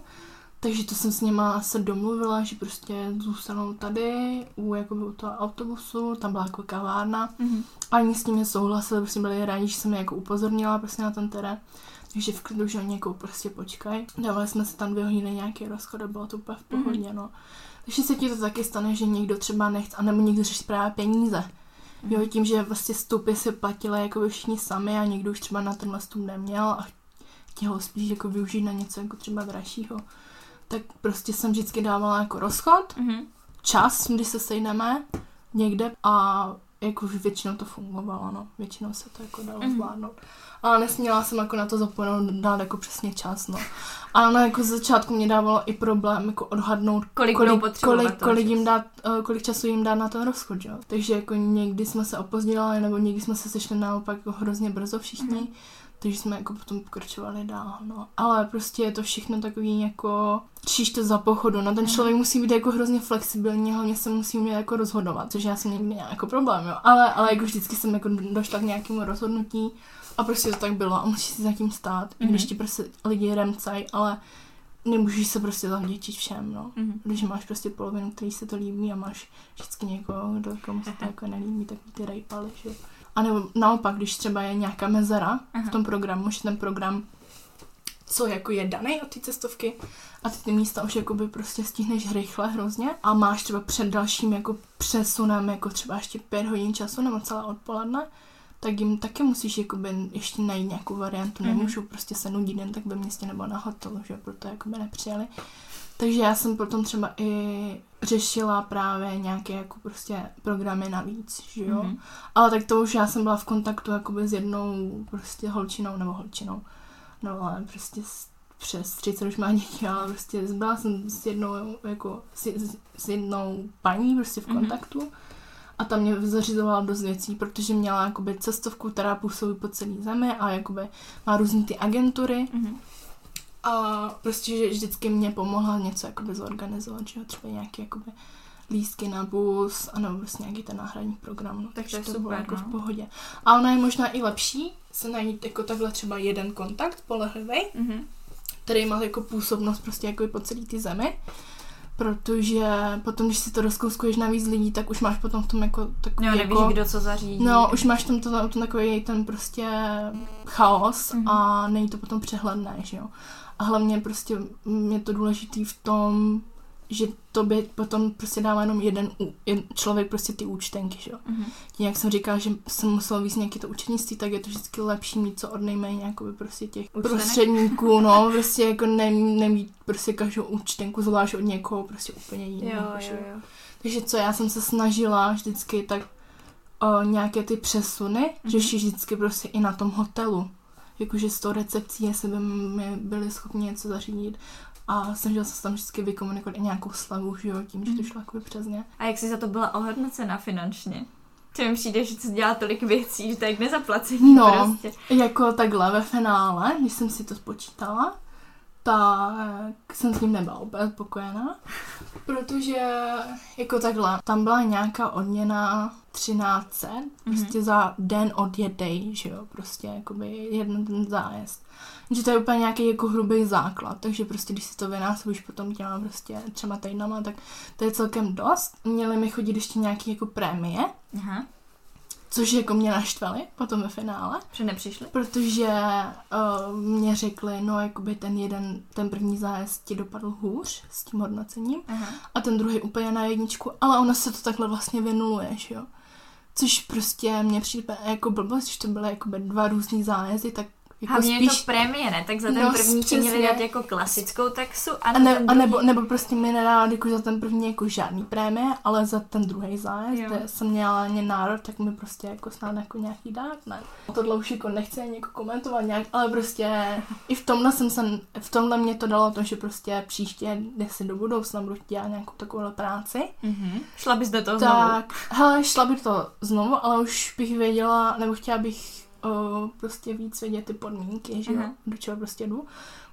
Takže to jsem s nima se domluvila, že prostě zůstanou tady u, jakoby, u toho autobusu, tam byla jako kavárna. Mhm. A oni s tím nesouhlasili, prostě byli rádi, že jsem je jako upozornila prostě na ten terén. Takže v klidu, že oni jako prostě počkají. Dávali jsme se tam dvě hodiny nějaký rozchod a bylo to úplně v pohodě, no. Takže se ti to taky stane, že někdo třeba nechce, anebo někdo řeší právě peníze. Jo, tím, že vlastně stupy se platily jako všichni sami a někdo už třeba na tenhle stup neměl a chtěl ho spíš jako využít na něco jako třeba dražšího, tak prostě jsem vždycky dávala jako rozchod, Mhm. čas, kdy se sejdeme někde a jako už většinou to fungovalo, no. Většinou se to jako dalo Mhm. zvládnout. Ale nesměla jsem jako na to zapomenout dát jako přesně čas, no. A ono jako z začátku mě dávalo i problém jako odhadnout, Kolik kolik, kolik, kolik, jim času. dát, eh, kolik času jim dát na ten rozchod, jo. Takže jako někdy jsme se opozdili, nebo někdy jsme se sešli naopak jako hrozně brzo všichni. Mhm. Takže jsme jako potom pokračovali dál, no. Ale prostě je to všechno takový jako, řešíš to za pochodu, no ten Mhm. člověk musí být jako hrozně flexibilní, hlavně se musí umět jako rozhodovat, což já jsem někdy měla jako problém, jo. Ale, ale jako vždycky jsem jako došla k nějakému rozhodnutí a prostě to tak bylo a musíš si za tím stát, i když Mhm. ti prostě lidi remcají, ale nemůžeš se prostě zavděčit všem, no. Mhm. Když máš prostě polovinu, který se to líbí a máš vždycky někoho, kdo komu se to jako nelíbí, tak ty rejpaly, že. A nebo naopak, když třeba je nějaká mezera Aha. v tom programu, že ten program co jako je daný od té cestovky a ty ty místa už jakoby prostě stihneš rychle hrozně a máš třeba před dalším jako přesunem jako třeba ještě pět hodin času nebo celé odpoledne, tak jim taky musíš jakoby ještě najít nějakou variantu. Mhm. Nemůžu prostě se nudit jen tak ve městě nebo na hotelu, že proto jakoby nepřijeli. Takže já jsem potom třeba i řešila právě nějaké jako prostě programy navíc, že jo. Mhm. Ale tak to už já jsem byla v kontaktu jakoby s jednou prostě holčinou nebo holčinou. No ale prostě přes 30 už má děti, ale prostě byla jsem s jednou jako s, s, jednou paní prostě v Mhm. kontaktu. A ta mě zařizovala dost věcí, protože měla jakoby cestovku, která působí po celé zemi a jakoby má různý ty agentury. Mhm. A prostě že vždycky mě pomohla něco jakoby zorganizovat, že jo, třeba nějaký jakoby lístky na bus, anebo prostě nějaký ten náhradní program, no, Tak takže to to bylo super, jako no. v pohodě. A ona je možná i lepší se najít jako takhle třeba jeden kontakt spolehlivý, Mhm. který má jako působnost prostě jako po celé ty zemi, protože potom, když si to rozkouskuješ na víc lidí, tak už máš potom v tom jako takový Jo, nevíš, jako... kdo co zařídí. No, už máš tam to, to takový ten prostě chaos Mhm. a není to potom přehledné, že jo. A hlavně prostě je to důležitý v tom, že tobě potom prostě dává jenom jeden, jen člověk prostě ty účtenky, že jo. Mhm. Tím, jak jsem říkala, že jsem musela víc nějaké to účetnictví, tak je to vždycky lepší mít co od nejméně jakoby prostě těch Účtenek? prostředníků, no, prostě jako ne, nemít prostě každou účtenku zvlášť od někoho prostě úplně jiného, Jo, jo, jo. takže co já jsem se snažila vždycky, tak o, nějaké ty přesuny Mhm. mm-hmm. řešit vždycky prostě i na tom hotelu. Jakože s tou recepcí, jestli by mi byli schopni něco zařídit. A snažila se tam vždycky vykomunikovat i nějakou slavu, že jo, tím, že to Mhm. šlo jakoby přes ně. A jak jsi za to byla ohodnocena finančně? To mi přijde, že jsi dělá tolik věcí, že to je nezaplacení No. prostě. Jako takhle ve finále, když jsem si to spočítala, tak jsem s ním nebyla úplně spokojená, protože jako takhle, tam byla nějaká odměna 1300, Mhm. prostě za den odjedej, že jo, prostě jakoby jeden ten zájezd. Že to je úplně nějaký jako hrubý základ, takže prostě když si to vynásobíš potom těma prostě třema týdnama, tak to je celkem dost. Měli mi chodit ještě nějaký jako prémie, Aha, což jako mě naštvali potom ve finále. že nepřišli? Protože uh, mě řekli, no jakoby ten jeden, ten první zájezd ti dopadl hůř s tím hodnocením Aha. a ten druhý úplně na jedničku, ale ono se to takhle vlastně vynuluje, že jo. Což prostě mě přijde jako blbost, že to byly jakoby dva různý zájezdy, tak jako Hlavně spíš... je to prémie, ne? Tak za ten No, první ti měli dát jako klasickou taxu a, a, ne, a nebo, nebo prostě mi nedala jako za ten první jako žádný prémie, ale za ten druhý zájezd, kde jsem měla ně národ, tak mi prostě jako snad jako nějaký dát, ne. Tohle už jako nechci ani jako komentovat nějak, ale prostě i v tomhle jsem se, v tomhle mě to dalo to, že prostě příště, jestli do budoucna budu dělat nějakou takovou práci, Mhm. Šla bys do toho znovu? tak, hele, šla by to znovu, ale už bych věděla, nebo chtěla bych o, prostě víc vědět ty podmínky, že jo, Aha. do čeho prostě jdu,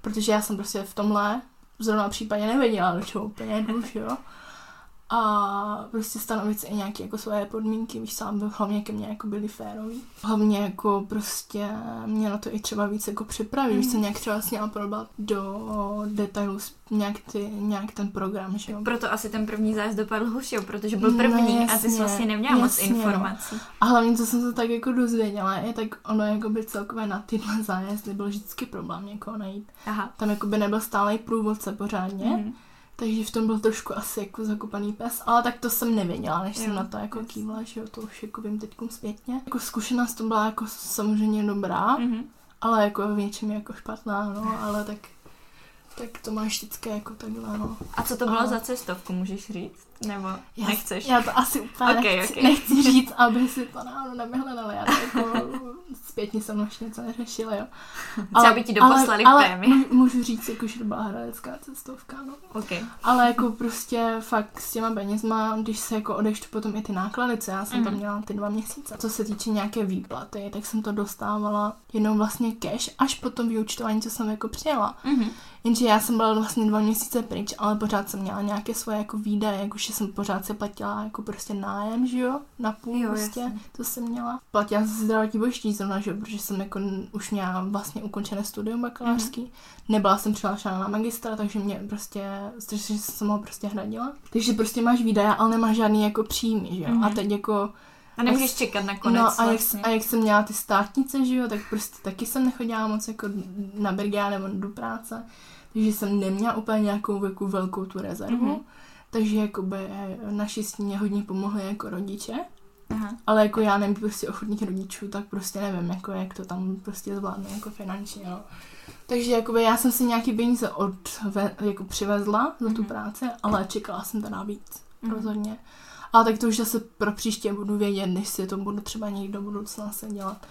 protože já jsem prostě v tomhle zrovna případě nevěděla, do čeho úplně jdu, že jo. A prostě stanovit si i nějaké jako svoje podmínky, víš, sám by hlavně ke mně jako byly férový. Hlavně jako prostě mě na to i třeba víc jako připravit, mm. Jsem nějak třeba směla probrat do detailů nějak, ty, nějak ten program, že jo. Proto asi ten první zájezd dopadl hůř, jo, protože byl No, první a ty jsi jasně, vlastně neměla moc jasně, no. informací. A hlavně, co jsem se tak jako dozvěděla, je tak ono jakoby celkově na tyhle zájezdy byl vždycky problém někoho najít. Aha. Tam jakoby nebyl stálej průvodce pořádně, Mhm. Takže v tom byl trošku asi jako zakopaný pes, ale tak to jsem nevěděla, než Jo, jsem na to jako jasně. kývla, že jo, to už jako vím teď zpětně. Jako zkušenost to byla jako samozřejmě dobrá, Mhm. ale jako v něčem jako špatná, no, ale tak, tak to máš vždycky jako takhle, no. A co to bylo Ale- za cestovku, můžeš říct? Nebo Já, nechceš? Já to asi úplně Ok, nechci, ok. nechci říct, aby si to náhodou nevyhledali. Já to jako zpětně jsem ještě něco neřešila, jo. Třeba by ti doposlali ale, ale můžu- říct, jako, že to byla hradecká cestovka, no. OK. Ale jako prostě fakt s těma penězma, když se jako odečtu potom i ty náklady, co já jsem tam Mhm. měla ty dva měsíce. Co se týče nějaké výplaty, tak jsem to dostávala jenom vlastně cash, až po tom vyučtování, co jsem jako přijela. Mhm. Jenže já jsem byla vlastně dva měsíce pryč, ale pořád jsem měla nějaké svoje jako výdaje, jakože jsem pořád se platila jako prostě nájem, že jo, na půl Jo, prostě, jasně. to jsem měla. Platila jsem si zdravotní pojištění zrovna, že jo, protože jsem jako už měla vlastně ukončené studium bakalářský. Mhm. Nebyla jsem přihlášena na magistra, takže mě prostě, takže jsem ho prostě hradila. Takže prostě máš výdaje, ale nemáš žádný jako příjmy, že jo. Mhm. A teď jako A nemůžeš čekat na konec No a jak, vlastně. a jak jsem měla ty státnice, že jo, tak prostě taky jsem nechodila moc jako na brigád nebo do práce, takže jsem neměla úplně nějakou jako velkou tu rezervu. Mhm. Mm-hmm. Takže jakoby naši s mě hodně pomohli jako rodiče, Aha. ale jako já nevím prostě ochotných rodičů, tak prostě nevím, jako jak to tam prostě zvládnu jako finančně, no. Takže jakoby já jsem si nějaký peníze od, jako přivezla za tu Mhm. práci, ale čekala jsem teda víc, Mhm. rozhodně. Ale tak to už zase pro příště budu vědět, než si to budu třeba někdy do budoucna se dělat,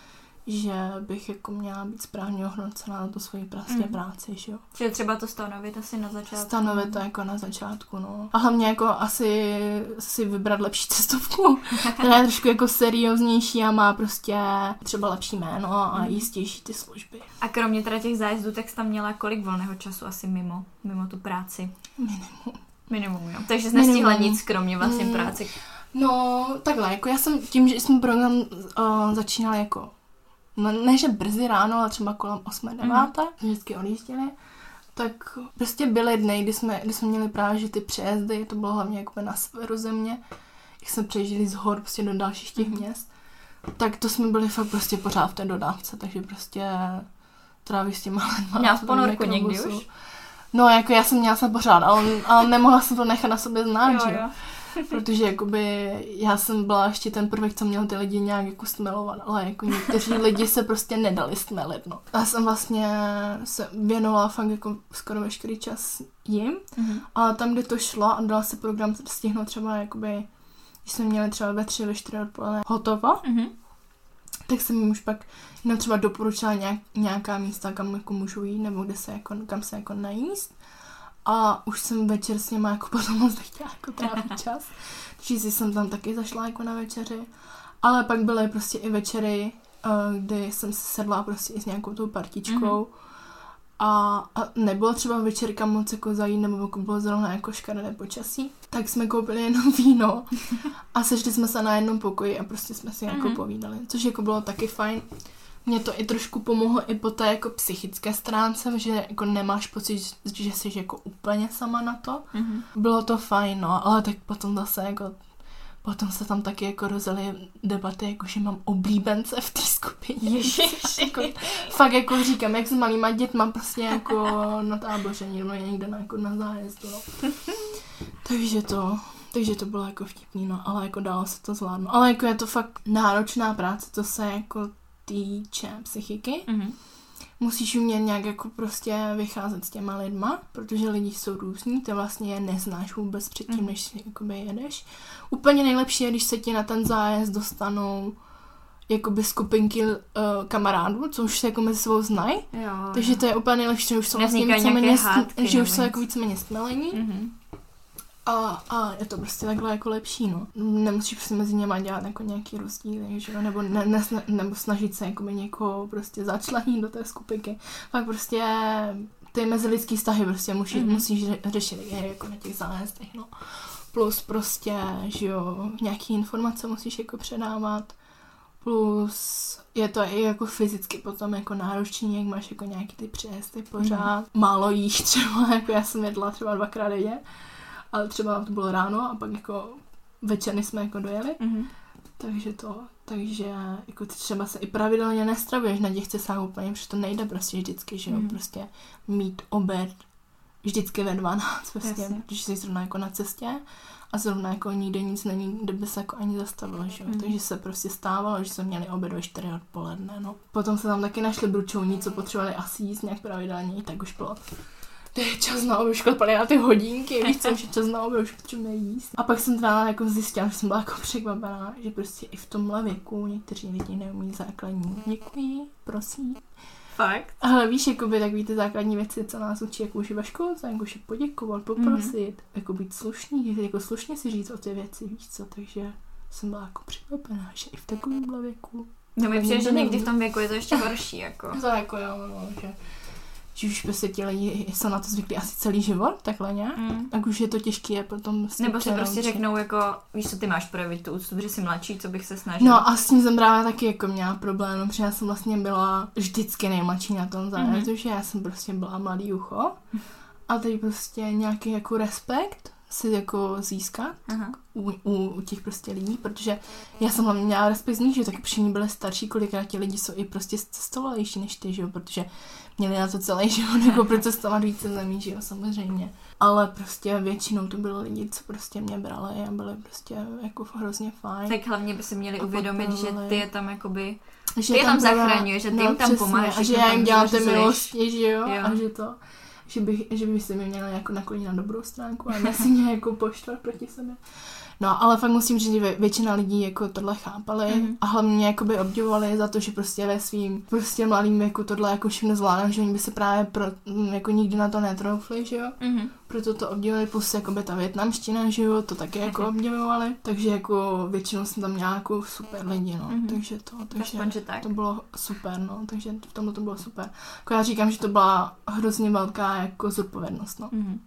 že bych jako měla být správně ohodnocená na tu svoji prostě Mhm. práci, že jo. Čili třeba to stanovit asi na začátku. Stanovit to jako na začátku, no. A hlavně jako asi si vybrat lepší cestovku, která je trošku jako serióznější a má prostě třeba lepší jméno a Mhm. jistější ty služby. A kromě teda těch zájezdů, tak jsi tam měla kolik volného času asi mimo, mimo tu práci? Minimum. Minimum, jo. Takže jsi nestihla Minimum. nic, kromě vlastně Mm. práce. No, takhle, jako já jsem tím, že jsme program uh, začínali jako, no ne, že brzy ráno, ale třeba kolem 8. 9. Mhm. Mm. vždycky odjížděli, tak prostě byly dny, kdy jsme, kdy jsme měli právě že ty přejezdy, to bylo hlavně jako na severu země, jak jsme přejížděli z hor prostě do dalších těch Mhm. měst, tak to jsme byli fakt prostě pořád v té dodávce, takže prostě trávíš s těma lidma. Měla ponorku někdy už? No, jako já jsem měla se pořád, ale, ale nemohla jsem to nechat na sobě znát, Jo, že jo. Protože jakoby já jsem byla ještě ten prvek, co měl ty lidi nějak jako stmelovat, ale jako někteří lidi se prostě nedali stmelit, no. Já jsem vlastně se věnovala fakt jako skoro veškerý čas jim, Mhm. ale tam, kde to šlo a dala se program stihnout třeba jakoby, když jsme měli třeba ve tři, ve čtyři odpoledne hotovo, Mhm. tak jsem jim už pak jenom třeba doporučila nějak, nějaká místa, kam jako můžu jít, nebo kde se jako, kam se jako najíst. A už jsem večer s nima jako potom moc nechtěla jako trávit čas. Takže si jsem tam taky zašla jako na večeři. Ale pak byly prostě i večery, eh, kdy jsem se sedla prostě i s nějakou tou partičkou. A, a nebylo třeba večerka moc jako zajít, nebo jako bylo zrovna jako škaredé počasí, tak jsme koupili jenom víno a sešli jsme se na jednom pokoji a prostě jsme si jako Mhm. povídali, což jako bylo taky fajn. Mě to i trošku pomohlo i po té jako psychické stránce, že jako nemáš pocit, že jsi jako úplně sama na to. Mhm. Bylo to fajn, no, ale tak potom zase jako Potom se tam taky jako rozjeli debaty, jako že mám oblíbence v té skupině. Ježiš. jako, fakt jako říkám, jak s malýma dětma prostě jako na táboře, nebo někde na, jako na zájezdu, no. takže to, takže to bylo jako vtipný, no, ale jako dalo se to zvládnout. Ale jako je to fakt náročná práce, to se jako týče psychiky. Mhm. Musíš umět nějak jako prostě vycházet s těma lidma, protože lidi jsou různí, ty vlastně je neznáš vůbec předtím, Mhm. než si jakoby jedeš. Úplně nejlepší je, když se ti na ten zájezd dostanou jakoby skupinky uh, kamarádů, co už se jako mezi sebou znají. Jo, Takže to je úplně nejlepší, že už jsou vlastně víceméně, že už jsou jako víceméně stmelení Mhm. A, a je to prostě takhle jako lepší, no. Nemusíš prostě mezi něma dělat jako nějaký rozdíly, že jo, nebo, ne, ne, nebo snažit se jako někoho prostě začlenit do té skupinky. Fakt prostě ty mezilidský vztahy prostě musí, Mhm. mm-hmm. musíš ře- řešit je jako na těch zájezdech, no. Plus prostě, že jo, nějaký informace musíš jako předávat. Plus je to i jako fyzicky potom jako náročný, jak máš jako nějaký ty přejezdy pořád. Mm. Málo jíš třeba, jako já jsem jedla třeba dvakrát denně, ale třeba to bylo ráno a pak jako večer než jsme jako dojeli, Mhm. takže to, takže jako ty třeba se i pravidelně nestravuješ na těch cestách úplně, protože to nejde prostě vždycky, že jo, Mhm. prostě mít oběd vždycky ve 12, prostě, Jasně. když jsi zrovna jako na cestě a zrovna jako nikde nic není, kde by se jako ani zastavilo, že jo? Mhm. Takže se prostě stávalo, že jsme měli oběd ve 4 odpoledne, no. Potom se tam taky našli bručovní, co potřebovali asi jíst nějak pravidelně, tak už bylo to je čas na oběd, už klepali na ty hodinky, víš co, už je čas na oběd, už potřebujeme jíst. A pak jsem teda jako zjistila, že jsem byla jako překvapená, že prostě i v tomhle věku někteří lidi neumí základní. Děkuji, prosím. Fakt? Ale víš, jakoby takový ty základní věci, co nás učí, jako už je ve školce, jako už je poděkovat, poprosit, mm-hmm. jako být slušný, jako slušně si říct o ty věci, víš co, takže jsem byla jako překvapená, že i v takovémhle věku. No mi To přijde, že někdy v tom věku je to ještě horší, jako. To jako jo, no, že, že už prostě ti lidi jsou na to zvyklí asi celý život, takhle nějak. Mm. Tak už je to těžké je potom Nebo si prostě řeknou jako, víš co, ty máš projevit tu úctu, protože jsi mladší, co bych se snažil. No a s tím jsem právě taky jako měla problém, protože já jsem vlastně byla vždycky nejmladší na tom zájezdu, Mhm. mm-hmm. že já jsem prostě byla mladý ucho a teď prostě nějaký jako respekt si jako získat Aha. u, u, u těch prostě lidí, protože já jsem hlavně měla respekt z nich, že taky všichni byli starší, kolikrát ti lidi jsou i prostě cestovalejší než ty, že jo, protože měli na to celý život jako procestovat více zemí, že jo, samozřejmě. Ale prostě většinou to byly lidi, co prostě mě brali a byli prostě jako hrozně fajn. Tak hlavně by si měli A uvědomit, že ty je tam jakoby, že Ty je tam byla- zachraňuješ, že ty jim tam pomáháš, A že já tam jim dělám ty zařizuješ. milosti, že jo? Jo. A že to, že, bych, že by se mi měla jako naklonit na dobrou stránku a ne si mě jako poštvat proti sobě. No, ale fakt musím říct, že vě- většina lidí jako tohle chápali Mhm. a hlavně mě jakoby obdivovali za to, že prostě ve svým prostě mladým věku tohle jako všechno zvládám, že oni by se právě pro, m, jako nikdy na to netroufli, že jo? mhm. Proto to obdivovali, plus jakoby ta větnamština, že jo, to taky jako obdivovali, takže jako většinou jsem tam měla jako super lidi, no, Mhm. takže to, takže aspoň, že tak. to bylo super, no, takže v tomhle to bylo super. Jako já říkám, že to byla hrozně velká jako zodpovědnost, no. Mhm.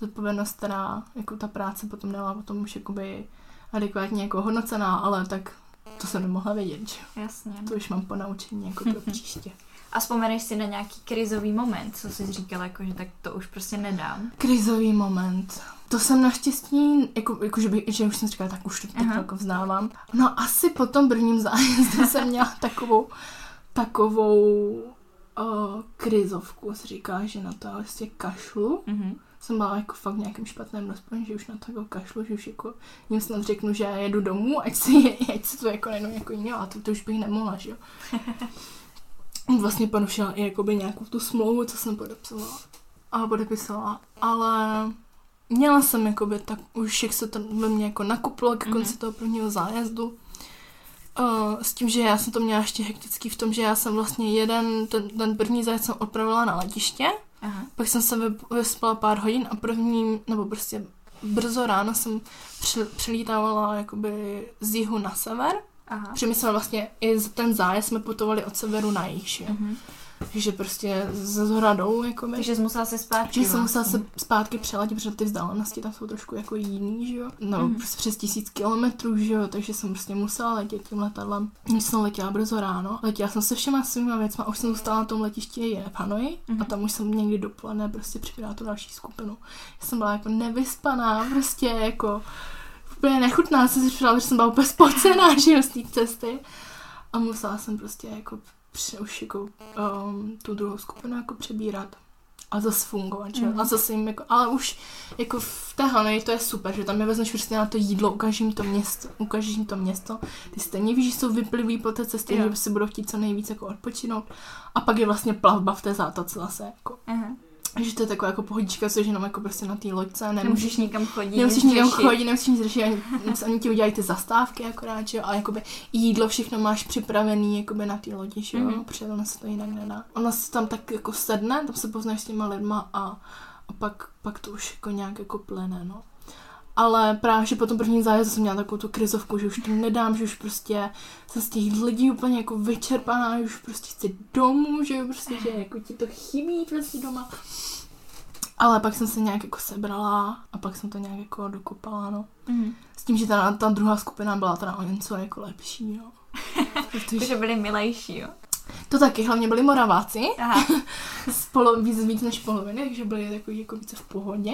Zodpovědnost, která jako ta práce potom nebyla potom už jakoby adekvátně jako hodnocená, ale tak to jsem nemohla vědět, že. Jasně. To už mám po naučení jako pro příště. A vzpomeneš si na nějaký krizový moment, co jsi říkala, jako, že tak to už prostě nedám. Krizový moment. To jsem naštěstí, jako, jako že, by, že už jsem říkala, tak už to Aha. jako vzdávám. No asi po tom prvním zájezdu jsem měla takovou, takovou uh, krizovku, se říká, že na to vlastně kašlu. Mhm. Jsem byla jako fakt v nějakém špatném rozpoložení, že už na to jako kašlu, že už jako jim snad řeknu, že já jedu domů, ať si, ať si to jako jenom jako jiného, a to, to už bych nemohla, že jo. vlastně porušila i jakoby nějakou tu smlouvu, co jsem podepsala a podepisala, ale měla jsem jakoby tak už, jak se to ve mně jako nakuplo ke konci Mhm. toho prvního zájezdu, Uh, s tím, že já jsem to měla ještě hektický v tom, že já jsem vlastně jeden, ten, ten první zájezd jsem odpravila na letiště, Aha. pak jsem se vy- vyspala pár hodin a první, nebo prostě brzo ráno jsem při, přilítávala jakoby z jihu na sever. Aha. Protože my jsme vlastně i ten zájezd jsme putovali od severu na jih, že? jo. Mhm. že prostě ze dolů, jakoby. Takže jsi musela se zpátky že jsem musela vlastně. se zpátky přeletět, protože ty vzdálenosti tam jsou trošku jako jiný, že jo? No, Mhm. mm. prostě přes tisíc kilometrů, že jo? Takže jsem prostě musela letět tím letadlem. Když jsem letěla brzo ráno, letěla jsem se všema svýma věcma, už jsem zůstala na tom letišti v Hanoji Mhm. a tam už jsem někdy dopoledne prostě přibírala tu další skupinu. Já jsem byla jako nevyspaná, prostě jako úplně nechutná, jsem si přišla, že jsem byla úplně spocená, že jo, z té cesty. A musela jsem prostě jako už jako um, tu druhou skupinu jako přebírat a zase fungovat, že? Mhm. A zase jim jako, ale už jako v té Hanoji to je super, že tam je vezmeš prostě na to jídlo, ukážeš jim to město, ukážeš jim to město, ty stejně víš, že jsou vyplivý po té cestě, Jo. že si budou chtít co nejvíc jako odpočinout a pak je vlastně plavba v té zátoce zase, jako. Že to je taková jako pohodička, což jenom jako prostě na té loďce, Nemusíš nemůžeš nikam chodit. Nemusíš nikam řešit. chodit, nemusíš nic řešit, ani, oni ti udělají ty zastávky akorát, že jo, a jakoby jídlo všechno máš připravený jakoby na té lodi, že jo, Mhm. mm-hmm. protože ono se to jinak nedá. Ono se tam tak jako sedne, tam se poznáš s těma lidma a, a pak, pak to už jako nějak jako plyne, no. Ale právě, že po tom prvním zájezdu jsem měla takovou tu krizovku, že už to nedám, že už prostě jsem z těch lidí úplně jako vyčerpaná, že už prostě chci domů, že jo, prostě, že jako ti to chybí prostě doma. Ale pak jsem se nějak jako sebrala a pak jsem to nějak jako dokopala, no. Mhm. S tím, že ta, ta druhá skupina byla teda o něco jako lepší, jo. Protože Takže byli milejší, jo. to taky, hlavně byli moraváci, Aha. z polo, víc, víc než poloviny, takže byli takový jako více v pohodě.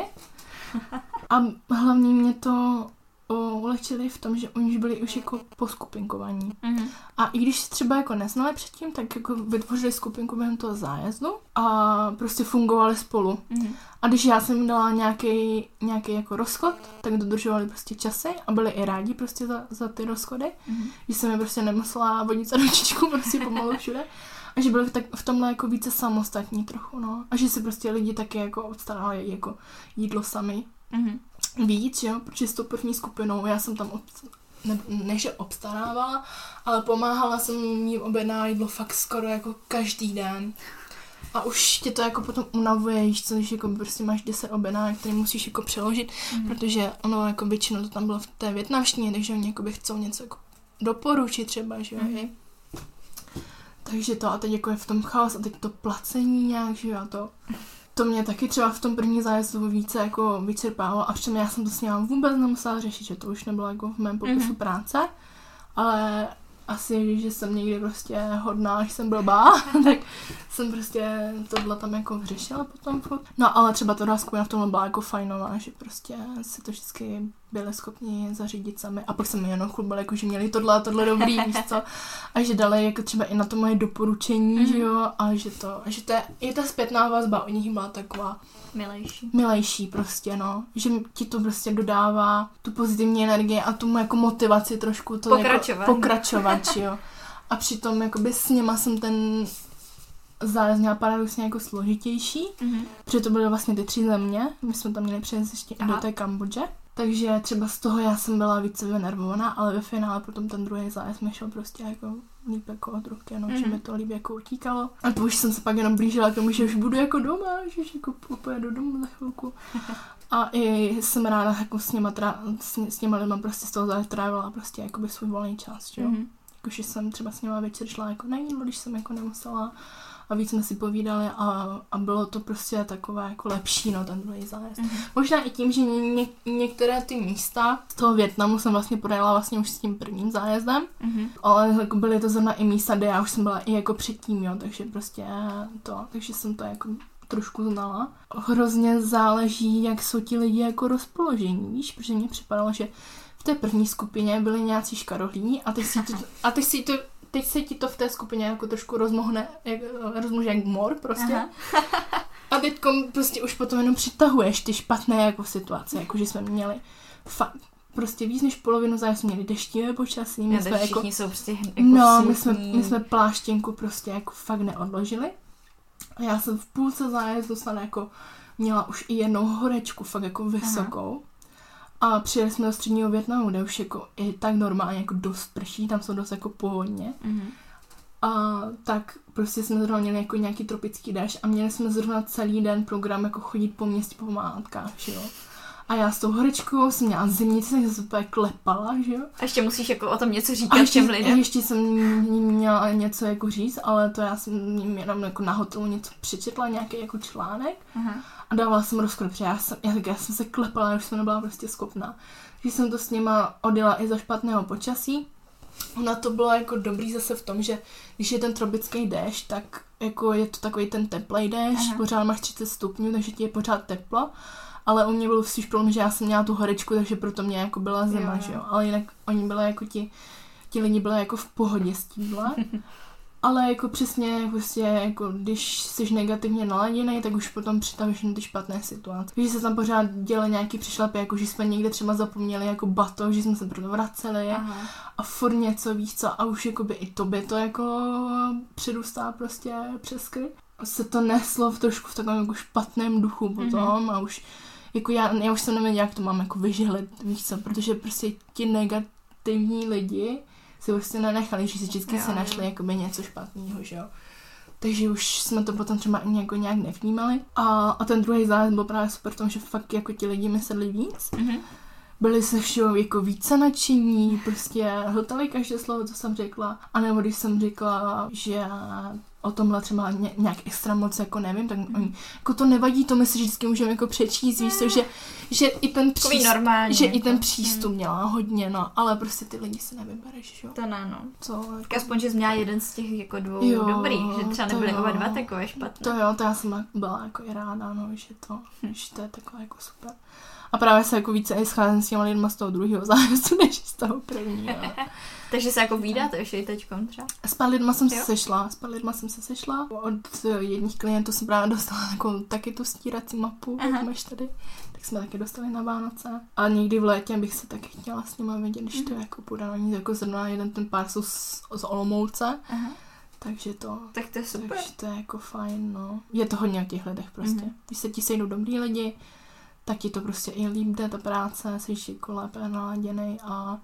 A hlavně mě to o, ulehčili v tom, že oni byli už jako poskupinkovaní. Mhm. A i když se třeba jako neznali předtím, tak jako vytvořili skupinku během toho zájezdu a prostě fungovali spolu. Mhm. A když já jsem dala nějaký, nějaký jako rozchod, tak dodržovali prostě časy a byli i rádi prostě za, za ty rozchody. Mhm. Že jsem je prostě nemusela vodit za ručičku prostě pomalu všude. A že byli tak v tomhle jako více samostatní trochu, no. A že si prostě lidi taky jako obstarávali jako jídlo sami Mhm. víc, jo, protože s tou první skupinou já jsem tam obst- ne, ne, že obstarávala, ale pomáhala jsem jim objednávat jídlo fakt skoro jako každý den. A už tě to jako potom unavuje, víš co, když jako prostě máš 10 objednávek, které musíš jako přeložit, Mhm. protože ono jako většinou to tam bylo v té větnamštině, takže oni jako by chcou něco jako doporučit třeba, že jo, i. Takže to a teď jako je v tom chaos a teď to placení nějak, že jo, a to to mě taky třeba v tom první zájezdu více jako vyčerpávalo a přitom já jsem to s ním vůbec nemusela řešit, že to už nebylo jako v mém popisu Mhm. práce, ale asi, že jsem někdy prostě hodná, že jsem blbá, tak jsem prostě tohle tam jako řešila potom. furt. No ale třeba druhá skupina v tomhle byla jako fajnová, že prostě si to vždycky byli schopni zařídit sami. A pak jsem jenom chlubila, jako, že měli tohle a tohle dobrý, víš co. A že dali jako třeba i na to moje doporučení, Mhm. že jo, a že to, a že to je, i ta zpětná vazba u nich byla taková Milejší. milejší prostě, no. Že ti to prostě dodává tu pozitivní energii a tu jako motivaci trošku to Pokračovat. Jako, pokračovat, jo. A přitom jakoby s něma jsem ten zájezd měla paradoxně jako složitější, Mhm. protože to byly vlastně ty tři země, my jsme tam měli přejezd ještě i do Aha. té Kambodže. Takže třeba z toho já jsem byla více vynervovaná, ale ve finále potom ten druhý zájezd mi šel prostě jako líp jako od ruky, no, že Mhm. mi to líp jako utíkalo. A to už jsem se pak jenom blížila k tomu, že už budu jako doma, že už jako pojedu domů za chvilku. A i jsem ráda jako s něma, tra, s, s těma lidma prostě z toho trávila prostě jakoby svůj volný čas, že jo. Mhm. Jako, že jsem třeba s něma večer šla jako na jídlo, když jsem jako nemusela a víc jsme si povídali a, a bylo to prostě takové jako lepší, no, ten druhý zájezd. Mhm. Možná i tím, že ně, některé ty místa z toho Větnamu jsem vlastně projela vlastně už s tím prvním zájezdem, Mhm. ale jako byly to zrovna i místa, kde já už jsem byla i jako předtím, jo, takže prostě to, takže jsem to jako trošku znala. Hrozně záleží, jak jsou ti lidi jako rozpoložení, víš, protože mně připadalo, že v té první skupině byli nějací škarohlí a teď si to, a teď si to teď se ti to v té skupině jako trošku rozmohne, jak, rozmohne jak mor prostě. Aha. A teď prostě už potom jenom přitahuješ ty špatné jako situace, jako že jsme měli fakt prostě víc než polovinu jsme měli deštivé počasí, my jsme jako, jsou prostě jako no, my jsme, my jsme pláštěnku prostě jako fakt neodložili. A já jsem v půlce zájezdu snad jako měla už i jednou horečku, fakt jako vysokou. A přijeli jsme do středního Větnamu, kde už jako je tak normálně jako dost prší, tam jsou dost jako pohodně. Mhm. A tak prostě jsme zrovna měli jako nějaký tropický déšť a měli jsme zrovna celý den program jako chodit po městě po památkách, že jo. A já s tou horečkou jsem měla zimnici, tak jsem se úplně klepala, že jo. A ještě musíš jako o tom něco A říkat ještě, těm lidem. ještě jsem měla něco jako říct, ale to já jsem jim jenom jako na hotelu něco přečetla, nějaký jako článek Aha. a dávala jsem rozklep, protože já jsem, já, já jsem se klepala, už jsem nebyla prostě schopná. Když jsem to s nima odjela i za špatného počasí, na to bylo jako dobrý zase v tom, že když je ten tropický déšť, tak jako je to takový ten teplej déšť, Aha. pořád máš 30 stupňů, takže ti je pořád teplo. Ale u mě byl spíš problém, že já jsem měla tu horečku, takže proto mě jako byla zima, Jo, že jo. Ale jinak oni byli jako ti, ti lidi byli jako v pohodě s tímhle. Ale jako přesně, prostě, jako když jsi negativně naladěný, tak už potom přitavíš na ty špatné situace. Takže se tam pořád děly nějaký přišlapy, jako že jsme někde třeba zapomněli jako bato, že jsme se proto vraceli Aha. a furt něco víš co a už jakoby i tobě to jako přirůstá prostě přes krk. Se to neslo v trošku v takovém jako špatném duchu potom mm-hmm. a už jako já, já už jsem nevěděla, jak to mám jako vyžehlit, víš co, protože prostě ti negativní lidi si prostě nenechali, že si vždycky se jo. našli jakoby něco špatného, že jo. Takže už jsme to potom třeba ani jako nějak nevnímali. A, a ten druhý zájezd byl právě super v tom, že fakt jako ti lidi mysleli víc Mhm. byli se všeho jako více nadšení, prostě hltali každé slovo, co jsem řekla. A nebo když jsem řekla, že o tomhle třeba ně, nějak extra moc jako nevím, tak oni, jako to nevadí, to my si vždycky můžeme jako přečíst, víš co, že, že i ten přístup, normální. že jako. i ten přístup měla hodně, no, ale prostě ty lidi se nevybereš, jo. To ne, no. Co, Tak jako, aspoň, že jsi měla jeden z těch jako dvou Jo, dobrých, že třeba to nebyly oba dva takové špatné. to jo, to já jsem byla jako i ráda, no, že to, že to je takové jako super. A právě se jako více i scházím s těma lidma z toho druhého zájezdu, než z toho prvního. Takže se jako vydáte ještě i teďkom třeba? S pár lidma jsem se sešla, s pár lidma jsem se sešla. Od jedních klientů jsem právě dostala jako, taky tu stírací mapu, jak máš tady. Tak jsme taky dostali na Vánoce. A někdy v létě bych se taky chtěla s nima vidět, když to jako půjde. Oni jako zrovna jeden ten pár jsou z, z Olomouce. Aha. Takže to, Tak to je super. takže to je jako fajn, no. Je to hodně o těch lidech prostě. Mhm. Když se ti sejdou dobrý lidi, tak ti to prostě i líp jde, ta práce, jsi jako lépe naladěnej a,